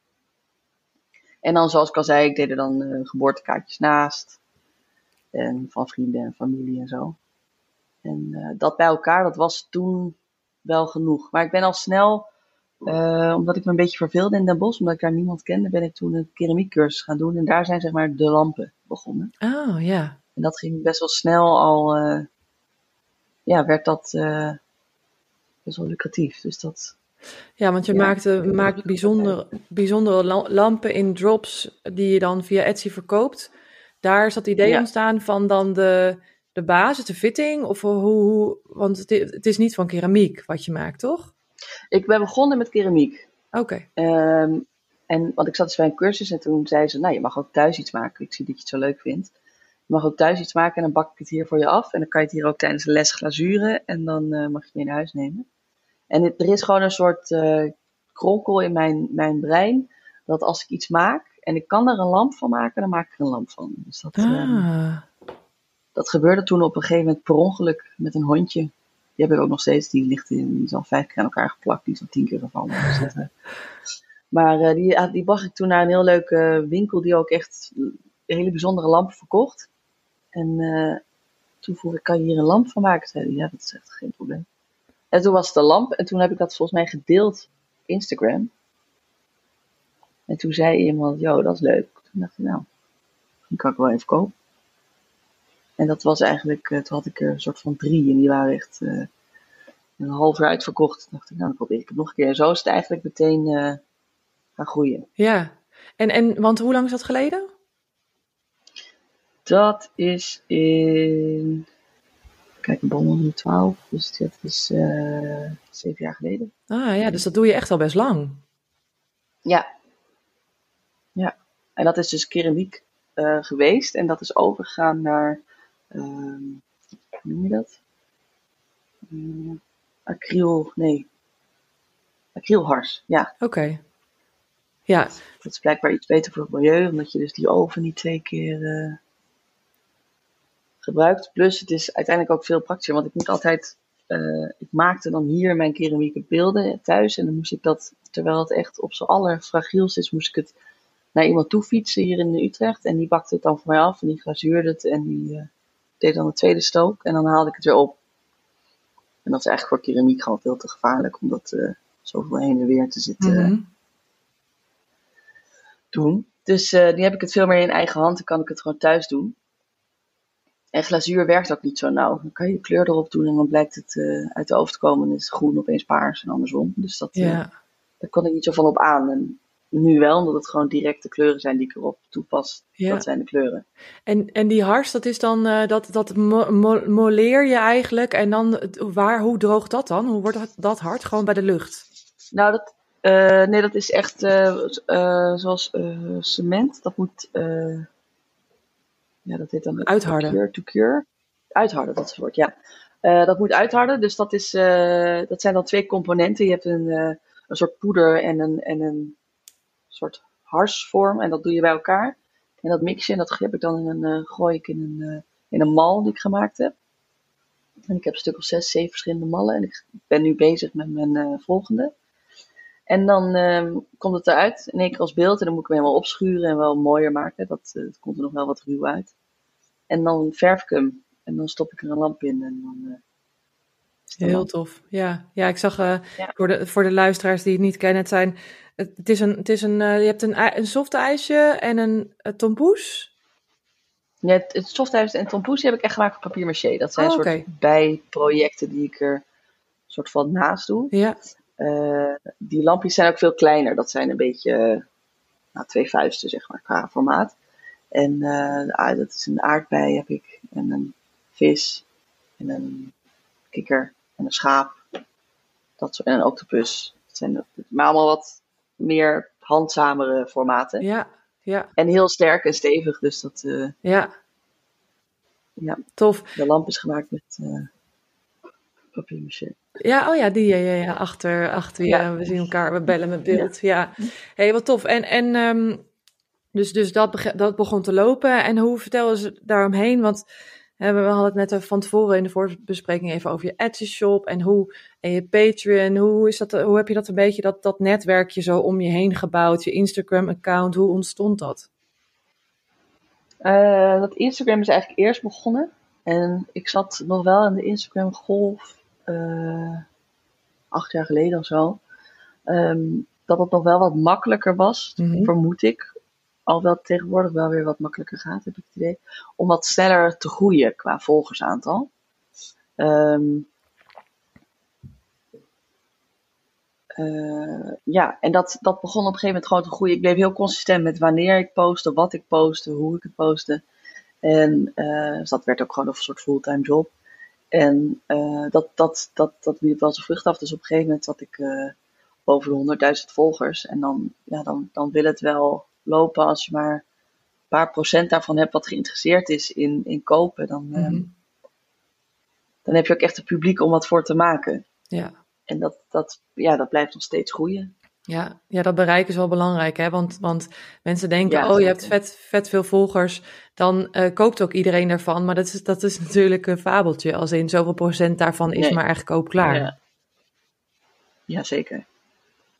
En dan, zoals ik al zei, ik deed er dan uh, geboortekaartjes naast. En van vrienden en familie en zo. En dat bij elkaar, dat was toen wel genoeg. Maar ik ben al snel uh, omdat ik me een beetje verveelde in Den Bosch, omdat ik daar niemand kende, ben ik toen een keramiekcursus gaan doen. En daar zijn zeg maar de lampen begonnen. Oh, ja. En dat ging best wel snel al, ja, werd dat best wel lucratief. Dus dat... Ja, want je ja, maakte, maakt bijzondere, bijzondere lampen in drops die je dan via Etsy verkoopt. Daar is dat idee ja. ontstaan van dan de, de basis, de fitting? Of hoe, hoe want het, het is niet van keramiek wat je maakt, toch? Ik ben begonnen met keramiek. Oké. Okay. Um, en want ik zat dus bij een cursus en toen zei ze, nou je mag ook thuis iets maken. Ik zie dat je het zo leuk vindt. Je mag ook thuis iets maken en dan bak ik het hier voor je af. En dan kan je het hier ook tijdens de les glazuren en dan uh, mag je het mee naar huis nemen. En het, er is gewoon een soort uh, kronkel in mijn, mijn brein. Dat als ik iets maak en ik kan er een lamp van maken, dan maak ik er een lamp van. Dus dat, ah. um, dat gebeurde toen op een gegeven moment per ongeluk met een hondje. Die heb ik ook nog steeds. Die ligt in, die is al vijf keer aan elkaar geplakt. Die is al tien keer gevallen. Dus uh, maar uh, die, die bracht ik toen naar een heel leuke winkel die ook echt hele bijzondere lampen verkocht. En uh, toen vroeg ik, kan je hier een lamp van maken? Zei hij, ja, dat is echt geen probleem. En toen was het de lamp en toen heb ik dat volgens mij gedeeld op Instagram. En toen zei iemand, yo, dat is leuk. Toen dacht ik, nou, die kan ik wel even kopen. En dat was eigenlijk, eh, toen had ik er een soort van drie en die waren echt uh, een half uur uitverkocht. Toen dacht ik, nou, dan probeer ik het nog een keer. En zo is het eigenlijk meteen uh, gaan groeien. Ja, en, en want hoe lang is dat geleden? Dat is in, kijk, een bom 12, dus dat is uh, zeven jaar geleden. Ah ja, dus dat doe je echt al best lang. Ja. Ja, en dat is dus keramiek uh, geweest en dat is overgegaan naar, uh, hoe noem je dat? Uh, acryl, nee, acrylhars, ja. Oké. Okay. Ja. Dat is blijkbaar iets beter voor het milieu, omdat je dus die oven niet twee keer gebruikt. Plus het is uiteindelijk ook veel praktischer, want ik moet altijd, uh, ik maakte dan hier mijn keramieke beelden thuis en dan moest ik dat, terwijl het echt op z'n allerfragielst is, moest ik het naar iemand toe fietsen hier in Utrecht en die bakte het dan voor mij af en die glazuurde het en die uh, deed dan de tweede stook en dan haalde ik het weer op. En dat is eigenlijk voor keramiek gewoon veel te gevaarlijk om dat uh, zoveel heen en weer te zitten Mm -hmm. doen. Dus nu heb ik het veel meer in eigen hand en kan ik het gewoon thuis doen. En glazuur werkt ook niet zo nauw. Dan kan je kleur erop doen en dan blijkt het uh, uit de oven te komen en is het groen opeens paars en andersom. Dus dat, ja. uh, daar kon ik niet zo van op aan. En nu wel, omdat het gewoon directe kleuren zijn die ik erop toepas. Ja. Dat zijn de kleuren. En, en die hars, dat is dan, uh, dat, dat mo mo moleer je eigenlijk. En dan, waar, hoe droogt dat dan? Hoe wordt dat, dat hard? Gewoon bij de lucht? Nou, dat, nee, dat is echt zoals cement. Dat moet, ja, dat heet dan uitharden. Cure to cure. Uitharden, dat woord, ja. dat moet uitharden, dus dat, is, dat zijn dan twee componenten. Je hebt een, een soort poeder en een, en een soort harsvorm en dat doe je bij elkaar. En dat mix je en dat heb ik dan in een, gooi ik in een, in een mal die ik gemaakt heb. En ik heb een stuk of zes, zeven verschillende mallen en ik ben nu bezig met mijn volgende. En dan ehm, komt het eruit in één keer als beeld en dan moet ik hem helemaal opschuren en wel mooier maken. Dat, dat komt er nog wel wat ruw uit. En dan verf ik hem en dan stop ik er een lamp in en dan Heel tof. Ja, ja ik zag ja. Voor, de, voor de luisteraars die het niet kennen, het zijn. Het, het is een, het is een, je hebt een, een soft ijsje en een, een tompoes. Ja, het, het soft ijsje en tompoes heb ik echt gemaakt van papier maché. Dat zijn oh, soort bijprojecten die ik er soort van naast doe. Ja. Uh, die lampjes zijn ook veel kleiner. Dat zijn een beetje nou, twee vuisten, zeg maar, qua formaat. En dat is een aardbei heb ik en een vis en een kikker en een schaap. Dat soort, en een octopus. Dat zijn maar allemaal wat meer handzamere formaten. Ja, ja. En heel sterk en stevig, dus dat... Uh, ja. Ja. Tof. De lamp is gemaakt met uh, Ja, oh ja, die ja, ja, ja, achter, achter ja. ja. We zien elkaar, we bellen met beeld. Ja. ja. hey, wat tof. En, en um, dus, dus dat, dat begon te lopen. En hoe vertelden ze daaromheen? Want we hadden het net van tevoren in de voorbespreking even over je Etsy shop en hoe en je Patreon. Hoe, is dat, hoe heb je dat een beetje, dat, dat netwerkje zo om je heen gebouwd? Je Instagram account, hoe ontstond dat? Uh, dat Instagram is eigenlijk eerst begonnen. En ik zat nog wel in de Instagram golf uh, acht jaar geleden of zo. Um, dat het nog wel wat makkelijker was, Mhm. vermoed ik alhoewel het tegenwoordig wel weer wat makkelijker gaat, heb ik het idee, om wat sneller te groeien qua volgersaantal. Um, uh, ja, en dat, dat begon op een gegeven moment gewoon te groeien. Ik bleef heel consistent met wanneer ik postte, wat ik postte, hoe ik het postte. En uh, dus dat werd ook gewoon een soort fulltime job. En uh, dat, dat, dat, dat wierp wel zijn vrucht af. Dus op een gegeven moment zat ik over de 100.000 volgers. En dan, ja, dan, dan wil het wel lopen als je maar een paar procent daarvan hebt wat geïnteresseerd is in, in kopen. Dan, Mhm. mm-hmm. dan heb je ook echt het publiek om wat voor te maken. Ja. En dat, dat, ja, dat blijft nog steeds groeien. Ja, ja, dat bereiken is wel belangrijk, hè? Want, want mensen denken, Ja, oh, je hebt vet, vet veel volgers, dan eh, koopt ook iedereen daarvan. Maar dat is, dat is natuurlijk een fabeltje, als in zoveel procent daarvan is Nee. maar eigenlijk koopklaar. Ja. ja, zeker.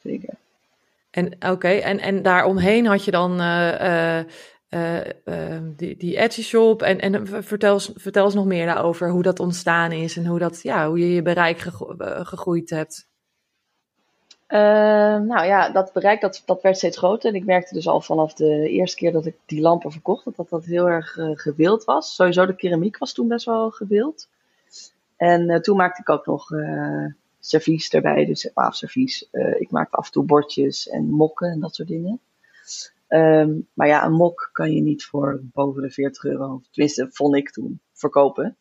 Zeker. En oké, en, en daaromheen had je dan, eh, eh, die, die Etsy shop. En, en vertel, eens, vertel eens nog meer daarover hoe dat ontstaan is en hoe, dat, ja, hoe je je bereik gegroeid hebt. Nou ja, dat bereik dat, dat werd steeds groter. En ik merkte dus al vanaf de eerste keer dat ik die lampen verkocht, dat dat, dat heel erg gewild was. Sowieso de keramiek was toen best wel gewild. En toen maakte ik ook nog servies erbij, dus servies. Uh, ik maak af en toe bordjes en mokken en dat soort dingen. Um, maar ja, een mok kan je niet voor boven de 40 euro, tenminste vond ik toen, verkopen.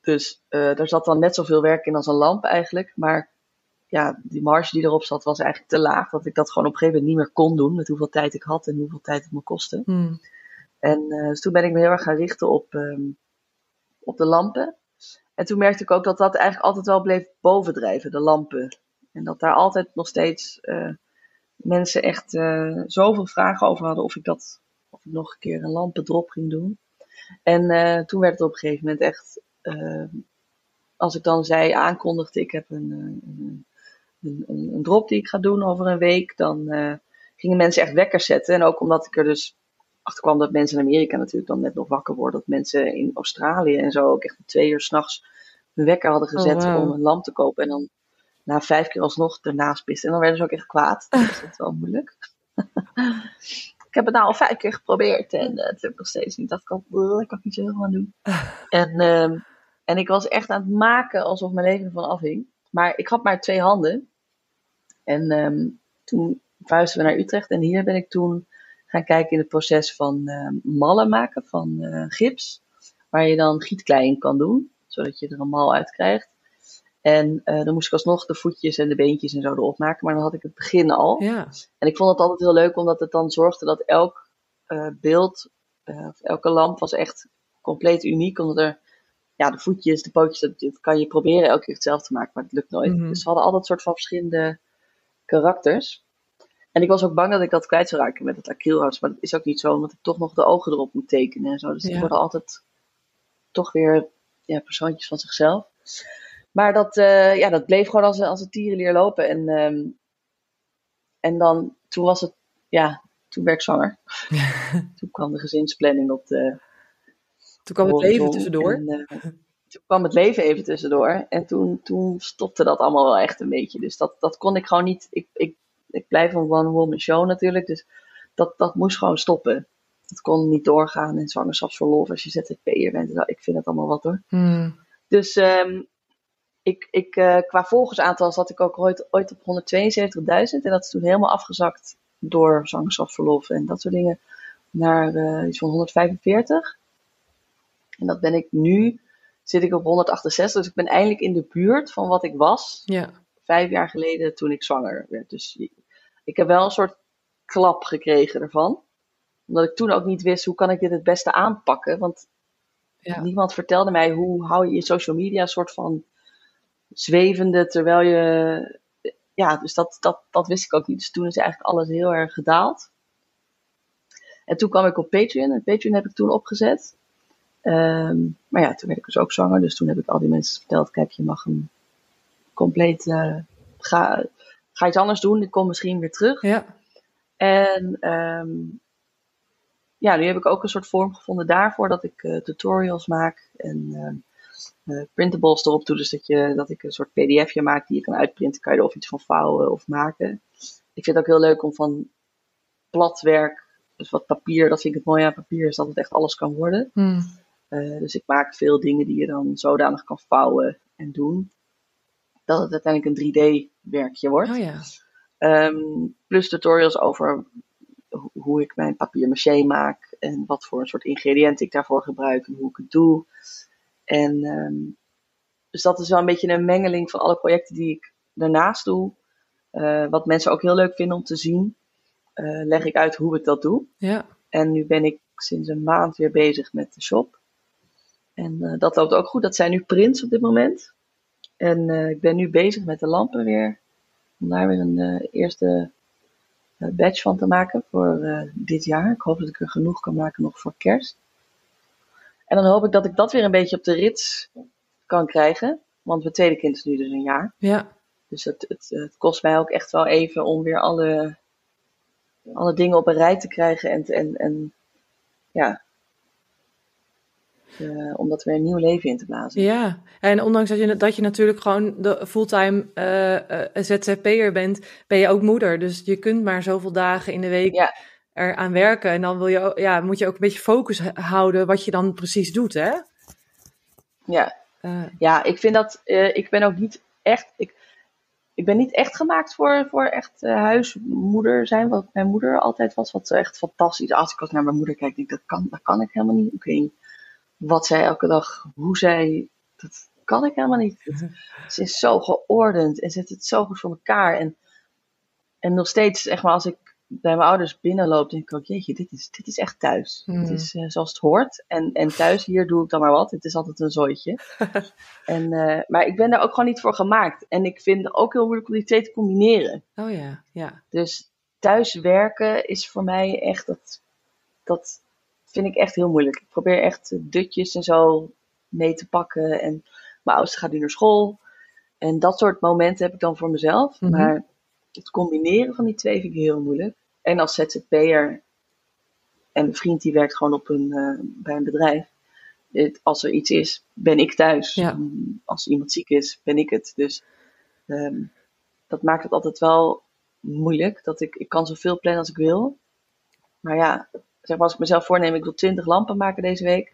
Dus daar zat dan net zoveel werk in als een lamp eigenlijk. Maar ja, die marge die erop zat was eigenlijk te laag. Dat ik dat gewoon op een gegeven moment niet meer kon doen. Met hoeveel tijd ik had en hoeveel tijd het me kostte. Hmm. En uh, dus toen ben ik me heel erg gaan richten op, um, op de lampen. En toen merkte ik ook dat dat eigenlijk altijd wel bleef bovendrijven, de lampen. En dat daar altijd nog steeds uh, mensen echt uh, zoveel vragen over hadden of ik dat, of ik nog een keer een lampendrop ging doen. En toen werd het op een gegeven moment echt, als ik dan zei, aankondigde ik heb een, een, een, een, drop die ik ga doen over een week, dan gingen mensen echt wekkers zetten. En ook omdat ik er dus achterkwam dat mensen in Amerika natuurlijk dan net nog wakker worden. Dat mensen in Australië en zo ook echt twee uur s'nachts hun wekker hadden oh, gezet om een lamp te kopen. En dan na vijf keer alsnog ernaast pisten. En dan werden ze ook echt kwaad. Dat is wel moeilijk. ik heb het nou al vijf keer geprobeerd en uh, het heb ik nog steeds niet. Dat kan, ik kan niet zo heel aan doen. En, uh, en ik was echt aan het maken alsof mijn leven ervan afhing. Maar ik had maar twee handen. En um, toen verhuisden we naar Utrecht. En hier ben ik toen gaan kijken in het proces van uh, mallen maken van uh, gips. Waar je dan gietklei in kan doen, zodat je er een mal uit krijgt. En uh, dan moest ik alsnog de voetjes en de beentjes en zo erop maken. Maar dan had ik het begin al. Ja. En ik vond het altijd heel leuk, omdat het dan zorgde dat elk beeld, of elke lamp was echt compleet uniek. Omdat er, ja, de voetjes, de pootjes, dat, kan je proberen elke keer hetzelfde te maken, maar het lukt nooit. Mm -hmm. Dus we hadden altijd een soort van verschillende karakters. En ik was ook bang dat ik dat kwijt zou raken met het acrylhout. Maar dat is ook niet zo, omdat ik toch nog de ogen erop moet tekenen en zo. Dus die worden altijd toch weer ja, persoontjes van zichzelf. Maar dat, uh, ja, dat bleef gewoon als, als een tierenlier lopen. En, um, en dan, toen was het, ja, toen werd ik zwanger. toen kwam de gezinsplanning op de... Toen kwam het leven tussendoor. En, uh, toen kwam het leven even tussendoor. En toen, toen stopte dat allemaal wel echt een beetje. Dus dat, dat kon ik gewoon niet. Ik, ik ik blijf een one-woman show natuurlijk. Dus dat, dat moest gewoon stoppen. Het kon niet doorgaan in zwangerschapsverlof als je ZZP'er bent. Ik vind het allemaal wat hoor. Hmm. Dus um, ik, ik, uh, qua volgersaantal zat ik ook ooit, ooit op 172.000. En dat is toen helemaal afgezakt door zwangerschapsverlof en dat soort dingen. Naar uh, iets van 145. En dat ben ik nu, zit ik op 168. Dus ik ben eindelijk in de buurt van wat ik was. Ja. Vijf jaar geleden toen ik zwanger werd. Dus ik heb wel een soort klap gekregen ervan. Omdat ik toen ook niet wist hoe kan ik dit het beste aanpakken. Want ja. niemand vertelde mij hoe hou je je social media een soort van zwevende terwijl je. Ja, dus dat, dat, dat wist ik ook niet. Dus toen is eigenlijk alles heel erg gedaald. En toen kwam ik op Patreon. En Patreon heb ik toen opgezet. Um, maar ja, toen werd ik dus ook zwanger. Dus toen heb ik al die mensen verteld: kijk, je mag hem compleet. Uh, ga, ga iets anders doen, ik kom misschien weer terug. Ja. En um, ja, nu heb ik ook een soort vorm gevonden daarvoor dat ik uh, tutorials maak en uh, printables erop doe. Dus dat, je, dat ik een soort pdfje maak die je kan uitprinten, kan je er of iets van vouwen of maken. Ik vind het ook heel leuk om van plat werk, dus wat papier, dat vind ik het mooie aan papier, is dat het echt alles kan worden. Hmm. Dus ik maak veel dingen die je dan zodanig kan vouwen en doen dat het uiteindelijk een 3D-werkje wordt. Oh ja. Um, plus tutorials over hoe ik mijn papier maché maak en wat voor een soort ingrediënten ik daarvoor gebruik en hoe ik het doe. En um, dus dat is wel een beetje een mengeling van alle projecten die ik daarnaast doe. Uh, wat mensen ook heel leuk vinden om te zien, uh, leg ik uit hoe ik dat doe. Ja. En nu ben ik sinds een maand weer bezig met de shop. En uh, dat loopt ook goed. Dat zijn nu prints op dit moment. En uh, ik ben nu bezig met de lampen weer. Om daar weer een uh, eerste batch van te maken voor dit jaar. Ik hoop dat ik er genoeg kan maken nog voor kerst. En dan hoop ik dat ik dat weer een beetje op de rits kan krijgen. Want mijn tweede kind is nu dus een jaar. Ja. Dus het, het, het kost mij ook echt wel even om weer alle, alle dingen op een rij te krijgen. En, en, en ja, uh, om dat weer een nieuw leven in te blazen. Ja, en ondanks dat je, dat je natuurlijk gewoon de fulltime uh, uh, ZZP'er bent, ben je ook moeder. Dus je kunt maar zoveel dagen in de week ja. eraan werken. En dan wil je, ja, moet je ook een beetje focus houden wat je dan precies doet, hè? Ja, ja ik vind dat, ik ben ook niet echt, ik, ik ben niet echt gemaakt voor, voor echt huismoeder zijn, wat mijn moeder altijd was. Wat echt fantastisch. Als ik als naar mijn moeder kijk, denk ik, dat kan, dat kan ik helemaal niet. Niet wat zij elke dag, hoe zij, dat kan ik helemaal niet. ze is zo geordend en zet het zo goed voor elkaar. En, en nog steeds, zeg maar, als ik bij mijn ouders binnenloop, denk ik ook, jeetje, dit is, dit is echt thuis. Het hmm. is uh, zoals het hoort. En, en thuis, hier doe ik dan maar wat. Het is altijd een zooitje. en, uh, maar ik ben daar ook gewoon niet voor gemaakt. En ik vind het ook heel moeilijk om die twee te combineren. Oh ja, ja. Dus thuis werken is voor mij echt, dat, dat, vind ik echt heel moeilijk. Ik probeer echt dutjes en zo mee te pakken. En mijn oudste gaat nu naar school. En dat soort momenten heb ik dan voor mezelf. Mhm. Maar het combineren van die twee vind ik heel moeilijk. En als ZZP'er en een vriend die werkt gewoon op een, uh, bij een bedrijf. als er iets is, ben ik thuis. Als iemand ziek is, ben ik het. Dus um, dat maakt het altijd wel moeilijk. Dat ik, ik kan zoveel plannen als ik wil. Maar ja, zeg maar als ik mezelf voorneem, ik wil 20 lampen maken deze week.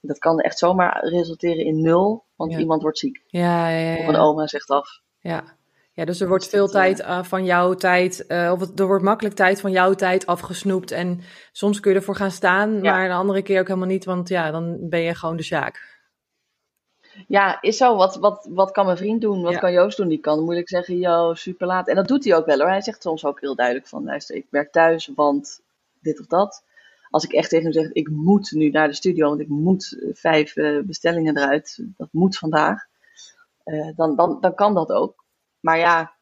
Dat kan echt zomaar resulteren in nul, want iemand wordt ziek. Ja, ja, ja, Of een oma zegt af. Ja, ja dus er wordt dus veel tijd uh, van jouw tijd, uh, of er wordt makkelijk tijd van jouw tijd afgesnoept. En soms kun je ervoor gaan staan, maar een andere keer ook helemaal niet, want ja, dan ben je gewoon de zaak. Ja, is zo. Wat, wat, wat kan mijn vriend doen? Wat kan Joost doen? Die kan moeilijk zeggen, yo, super laat. En dat doet hij ook wel hoor. Hij zegt soms ook heel duidelijk van, luister, ik werk thuis, want dit of dat als ik echt tegen hem zeg, ik moet nu naar de studio, want ik moet eh, vijf uh, bestellingen eruit, dat moet vandaag, uh, dan, dan, dan kan dat ook. Maar ja,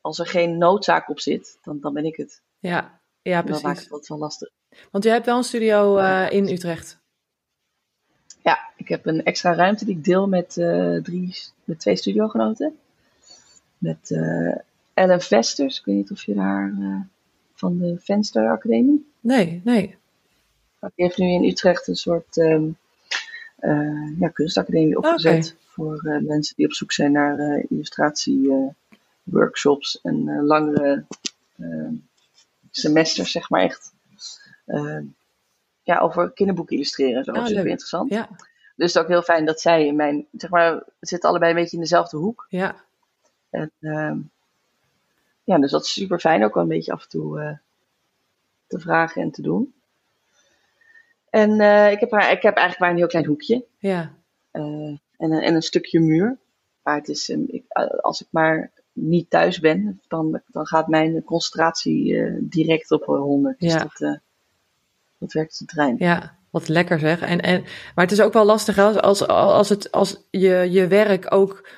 als er geen noodzaak op zit, dan, dan ben ik het. Ja, ja precies. Dan maakt het wat wel lastig. Want jij hebt wel een studio uh, in Utrecht. Ja, ik heb een extra ruimte die ik deel met, drie, met twee studiogenoten. Met Ellen Vesters, ik weet niet of je daar van de Venster Academie. Nee, nee. Die heeft nu in Utrecht een soort um, uh, ja, kunstacademie opgezet. Voor uh, mensen die op zoek zijn naar uh, illustratieworkshops en langere ehm, semesters, zeg maar echt. Ehm, ja, over kinderboeken illustreren. Zo. Oh, super interessant. Ja. Dus het is ook heel fijn dat zij in mijn, zeg maar, we zitten allebei een beetje in dezelfde hoek. Ja. En ja, dus dat is super fijn ook wel een beetje af en toe te vragen en te doen. En uh, ik, heb, ik heb eigenlijk maar een heel klein hoekje. Ja. Uh, en, en een stukje muur. Maar het is, um, ik, als ik maar niet thuis ben, dan, dan gaat mijn concentratie uh, direct op 100. Dus ja. dat, dat werkt het trein. Ja, wat lekker zeg. En, en, maar het is ook wel lastig als, als, als, het, als je, je werk ook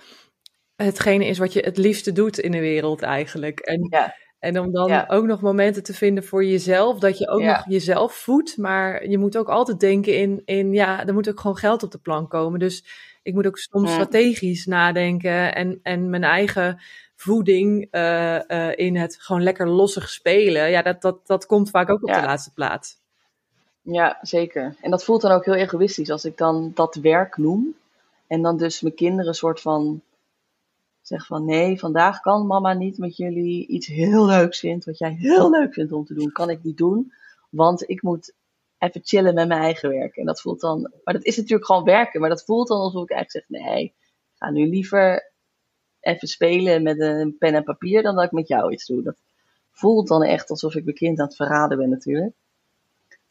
hetgene is wat je het liefste doet in de wereld eigenlijk. En, ja. En om dan ook nog momenten te vinden voor jezelf, dat je ook nog jezelf voedt. Maar je moet ook altijd denken in, in, ja, er moet ook gewoon geld op de plank komen. Dus ik moet ook soms strategisch nadenken en, en mijn eigen voeding uh, uh, in het gewoon lekker lossig spelen. Ja, dat, dat, dat komt vaak ook op de laatste plaats. Ja, zeker. En dat voelt dan ook heel egoïstisch als ik dan dat werk noem. En dan dus mijn kinderen een soort van zeg van nee, vandaag kan mama niet met jullie iets heel leuks vindt, wat jij heel leuk vindt om te doen, kan ik niet doen, want ik moet even chillen met mijn eigen werk. En dat voelt dan, maar dat is natuurlijk gewoon werken, maar dat voelt dan alsof ik eigenlijk zeg nee, ga nu liever even spelen met een pen en papier dan dat ik met jou iets doe. Dat voelt dan echt alsof ik mijn kind aan het verraden ben natuurlijk.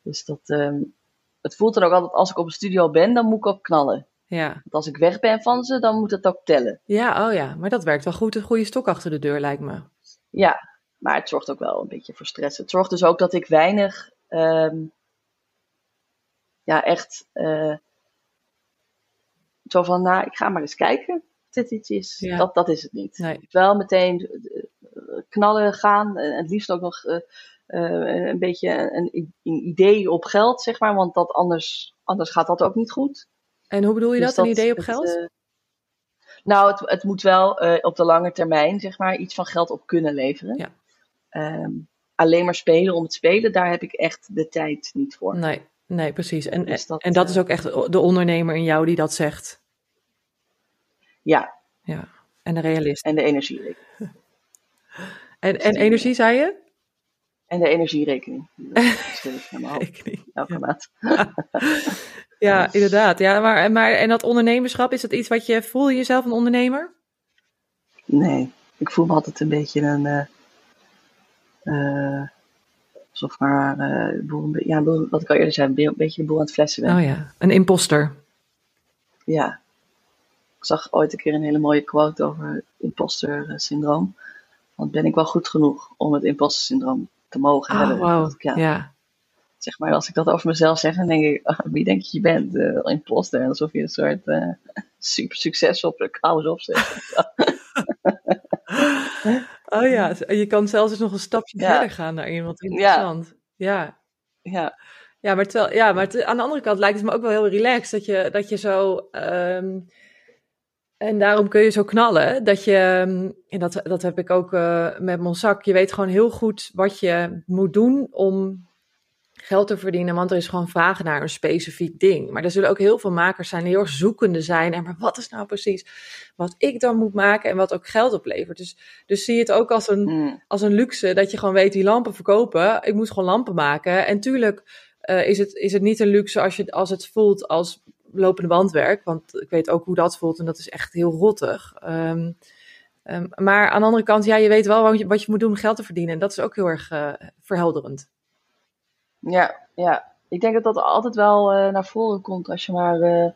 Dus dat, um, het voelt dan ook altijd, als ik op een studio ben, dan moet ik ook knallen. Ja. Want als ik weg ben van ze, dan moet het ook tellen. Ja, oh ja, maar dat werkt wel goed. Een goede stok achter de deur, lijkt me. Ja, maar het zorgt ook wel een beetje voor stress. Het zorgt dus ook dat ik weinig, um, ja, echt, uh, zo van, nou, ik ga maar eens kijken dit iets is. Ja. Dat, dat is het niet. Nee. Wel meteen eh, knallen gaan en het liefst ook nog uh, uh, een beetje een, een, idee op geld, zeg maar, want dat anders, anders gaat dat ook niet goed. En hoe bedoel je dus dat, een idee op geld? Uh, nou, het, het, moet wel uh, op de lange termijn, zeg maar, iets van geld op kunnen leveren. Ja. Um, alleen maar spelen om het spelen, daar heb ik echt de tijd niet voor. Nee. Nee, precies. En, Dus dat, en dat eh, is ook echt de ondernemer in jou die dat zegt. Ja, Ja. En de realist. en de energierekening. En, en energie, zei je? En de energierekening. Dat Rekening. elke maand. Ja, inderdaad. Ja, maar, maar, en dat ondernemerschap, is dat iets wat je, voel je jezelf een ondernemer? Nee, ik voel me altijd een beetje een. eh eh, alsof maar. eh, boel een ja, boel- wat ik al eerder zei, een be- een beetje de boel aan het flessen ben. Oh ja, een imposter. Ja. Ik zag ooit een keer een hele mooie quote over imposter syndroom. Want ben ik wel goed genoeg om het imposter syndroom te mogen Oh, hebben? ik, ja, Ja. Zeg maar, als ik dat over mezelf zeg, dan denk ik, ah, wie denk je je bent? Eh, imposter. Alsof je een soort eh, super succesvol, hou eens op zeg. Oh ja, je kan zelfs eens nog een stapje Ja. verder gaan daarin. Wat interessant. Ja. Ja, Ja, maar, terwijl, ja, maar te- aan de andere kant lijkt het me ook wel heel relaxed dat je, dat je zo. ehm, en daarom kun je zo knallen. Dat je, ehm, en dat, dat heb ik ook eh, met Monsac. Je weet gewoon heel goed wat je moet doen om geld te verdienen. Want er is gewoon vraag naar een specifiek ding. Maar er zullen ook heel veel makers zijn die heel erg zoekende zijn. En maar wat is nou precies wat ik dan moet maken en wat ook geld oplevert? Dus, dus zie het ook als een Mm, als een luxe dat je gewoon weet die lampen verkopen. Ik moet gewoon lampen maken. En tuurlijk eh, is, het, is het niet een luxe als, je, als het voelt als lopende bandwerk. Want ik weet ook hoe dat voelt en dat is echt heel rottig. Ehm, ehm, maar aan de andere kant, ja, je weet wel wat je, wat je moet doen om geld te verdienen. En dat is ook heel erg eh, verhelderend. Ja, ja. Ik denk dat dat altijd wel eh, naar voren komt als je maar. eh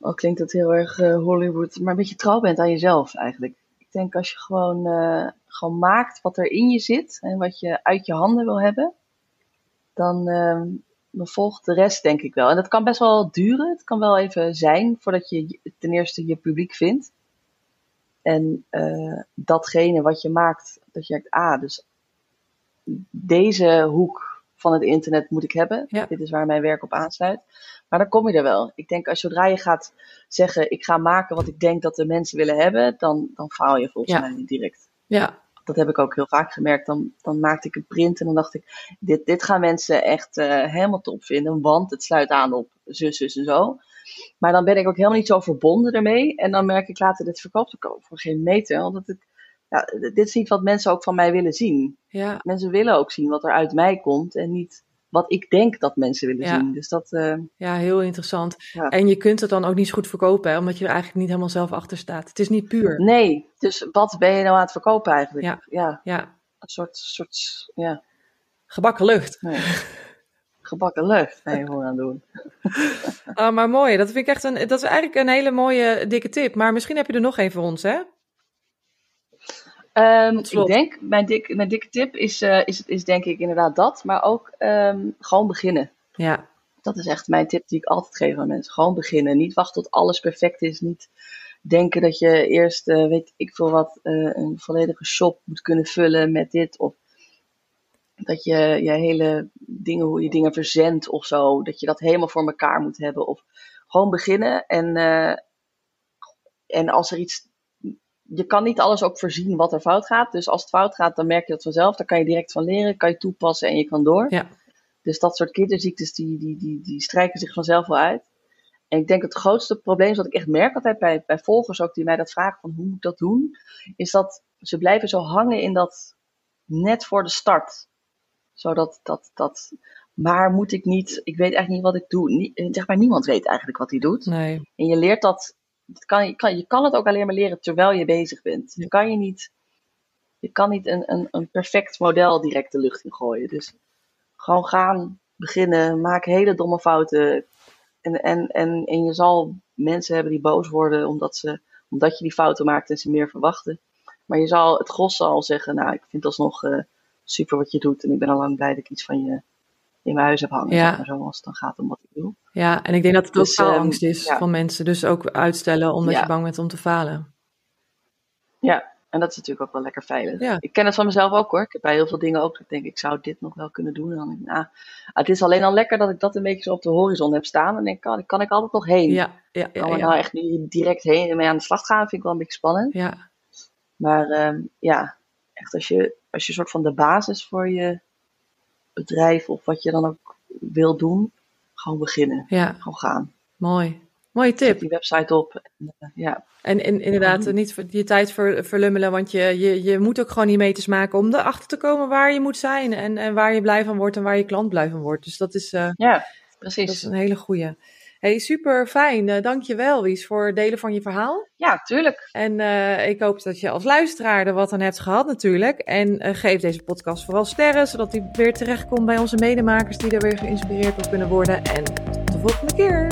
al klinkt dat heel erg eh, Hollywood, maar een beetje trouw bent aan jezelf eigenlijk. Ik denk als je gewoon, gewoon maakt wat er in je zit en wat je uit je handen wil hebben, dan, ehm, dan volgt de rest denk ik wel. En dat kan best wel duren. Het kan wel even zijn voordat je ten eerste je publiek vindt. En datgene wat je maakt, dat je denkt, ah, dus deze hoek van het internet moet ik hebben. Ja. Dit is waar mijn werk op aansluit. Maar dan kom je er wel. Ik denk, als zodra je gaat zeggen, ik ga maken wat ik denk dat de mensen willen hebben, dan, dan faal je volgens Ja. mij niet direct. Ja, Dat heb ik ook heel vaak gemerkt. Dan, dan maakte ik een print en dan dacht ik, dit, dit gaan mensen echt eh, helemaal top vinden, want het sluit aan op zus, zus en zo. Maar dan ben ik ook helemaal niet zo verbonden ermee. En dan merk ik later, dit verkoopt ook voor geen meter. Want ik, ja, dit is niet wat mensen ook van mij willen zien. ja, Mensen willen ook zien wat er uit mij komt en niet wat ik denk dat mensen willen Ja. zien. Dus dat, eh, ja, heel interessant. Ja. En je kunt het dan ook niet zo goed verkopen, hè, omdat je er eigenlijk niet helemaal zelf achter staat. Het is niet puur. nee. Dus wat ben je nou aan het verkopen eigenlijk? Ja. ja Ja, een soort, soort ja, gebakken lucht. nee. gebakken lucht ben je gewoon aan doen. Ah, maar mooi. Dat vind ik echt een. Dat is eigenlijk een hele mooie dikke tip. Maar misschien heb je er nog één voor ons, hè? Ehm, ik denk, mijn, dik, mijn dikke tip is, eh, is, is denk ik inderdaad dat. Maar ook ehm, gewoon beginnen. Ja, Dat is echt mijn tip die ik altijd geef aan mensen. Gewoon beginnen. Niet wachten tot alles perfect is. Niet denken dat je eerst, eh, weet ik veel wat, eh, een volledige shop moet kunnen vullen met dit. Of dat je je hele dingen, hoe je dingen verzendt of zo. Dat je dat helemaal voor elkaar moet hebben. Of gewoon beginnen. En, en als er iets. Je kan niet alles ook voorzien wat er fout gaat. Dus als het fout gaat, dan merk je dat vanzelf. Daar kan je direct van leren. Kan je toepassen en je kan door. ja, Dus dat soort kinderziektes, die, die, die, die strijken zich vanzelf wel uit. En ik denk het grootste probleem, is wat ik echt merk altijd bij, bij volgers ook, die mij dat vragen van hoe moet ik dat doen, is dat ze blijven zo hangen in dat net voor de start. Zodat dat, dat, maar moet ik niet, ik weet eigenlijk niet wat ik doe. Zeg maar, niemand weet eigenlijk wat hij doet. nee. En je leert dat, dat kan, je, kan, je kan het ook alleen maar leren terwijl je bezig bent. Je kan je niet, je kan niet een, een, een perfect model direct de lucht in gooien. Dus gewoon gaan, beginnen, maak hele domme fouten. En, en, en, en je zal mensen hebben die boos worden omdat, ze, omdat je die fouten maakt en ze meer verwachten. Maar je zal het gros zal zeggen, nou ik vind alsnog eh super wat je doet. En ik ben al lang blij dat ik iets van je in mijn huis heb hangen. Ja. zeg maar, zoals het dan gaat om wat ik doe. Ja, en ik denk dat het ook Dus, ehm, faalangst is ja. van mensen. Dus ook uitstellen omdat Ja. je bang bent om te falen. Ja, en dat is natuurlijk ook wel lekker veilig. Ja. Ik ken het van mezelf ook hoor. Ik heb bij heel veel dingen ook dat ik denk, ik zou dit nog wel kunnen doen. En dan denk ik, nou, ah, het is alleen al lekker dat ik dat een beetje zo op de horizon heb staan. En dan denk ik, oh, daar kan ik altijd nog heen. Ja, ja, kan ja, er ja. nou echt nu direct heen en mee aan de slag gaan, vind ik wel een beetje spannend. ja. Maar ehm, ja, echt als je, als je soort van de basis voor je bedrijf of wat je dan ook wil doen, gewoon beginnen. Ja, Gewoon gaan. mooi. Mooie Zet tip. die website op. En, eh, ja, En, en inderdaad, niet je tijd ver, verlummelen, want je, je, je moet ook gewoon die meters maken om erachter te komen waar je moet zijn en, en waar je blij van wordt en waar je klant blij van wordt. Dus dat is, eh, ja dat precies. is een hele goeie. Hey, super fijn. Uh, dankjewel, Wies, voor het delen van je verhaal. Ja, tuurlijk. En uh, ik hoop dat je als luisteraar er wat aan hebt gehad natuurlijk. En uh, geef deze podcast vooral sterren, zodat die weer terechtkomt bij onze medemakers die er weer geïnspireerd door kunnen worden. En tot de volgende keer.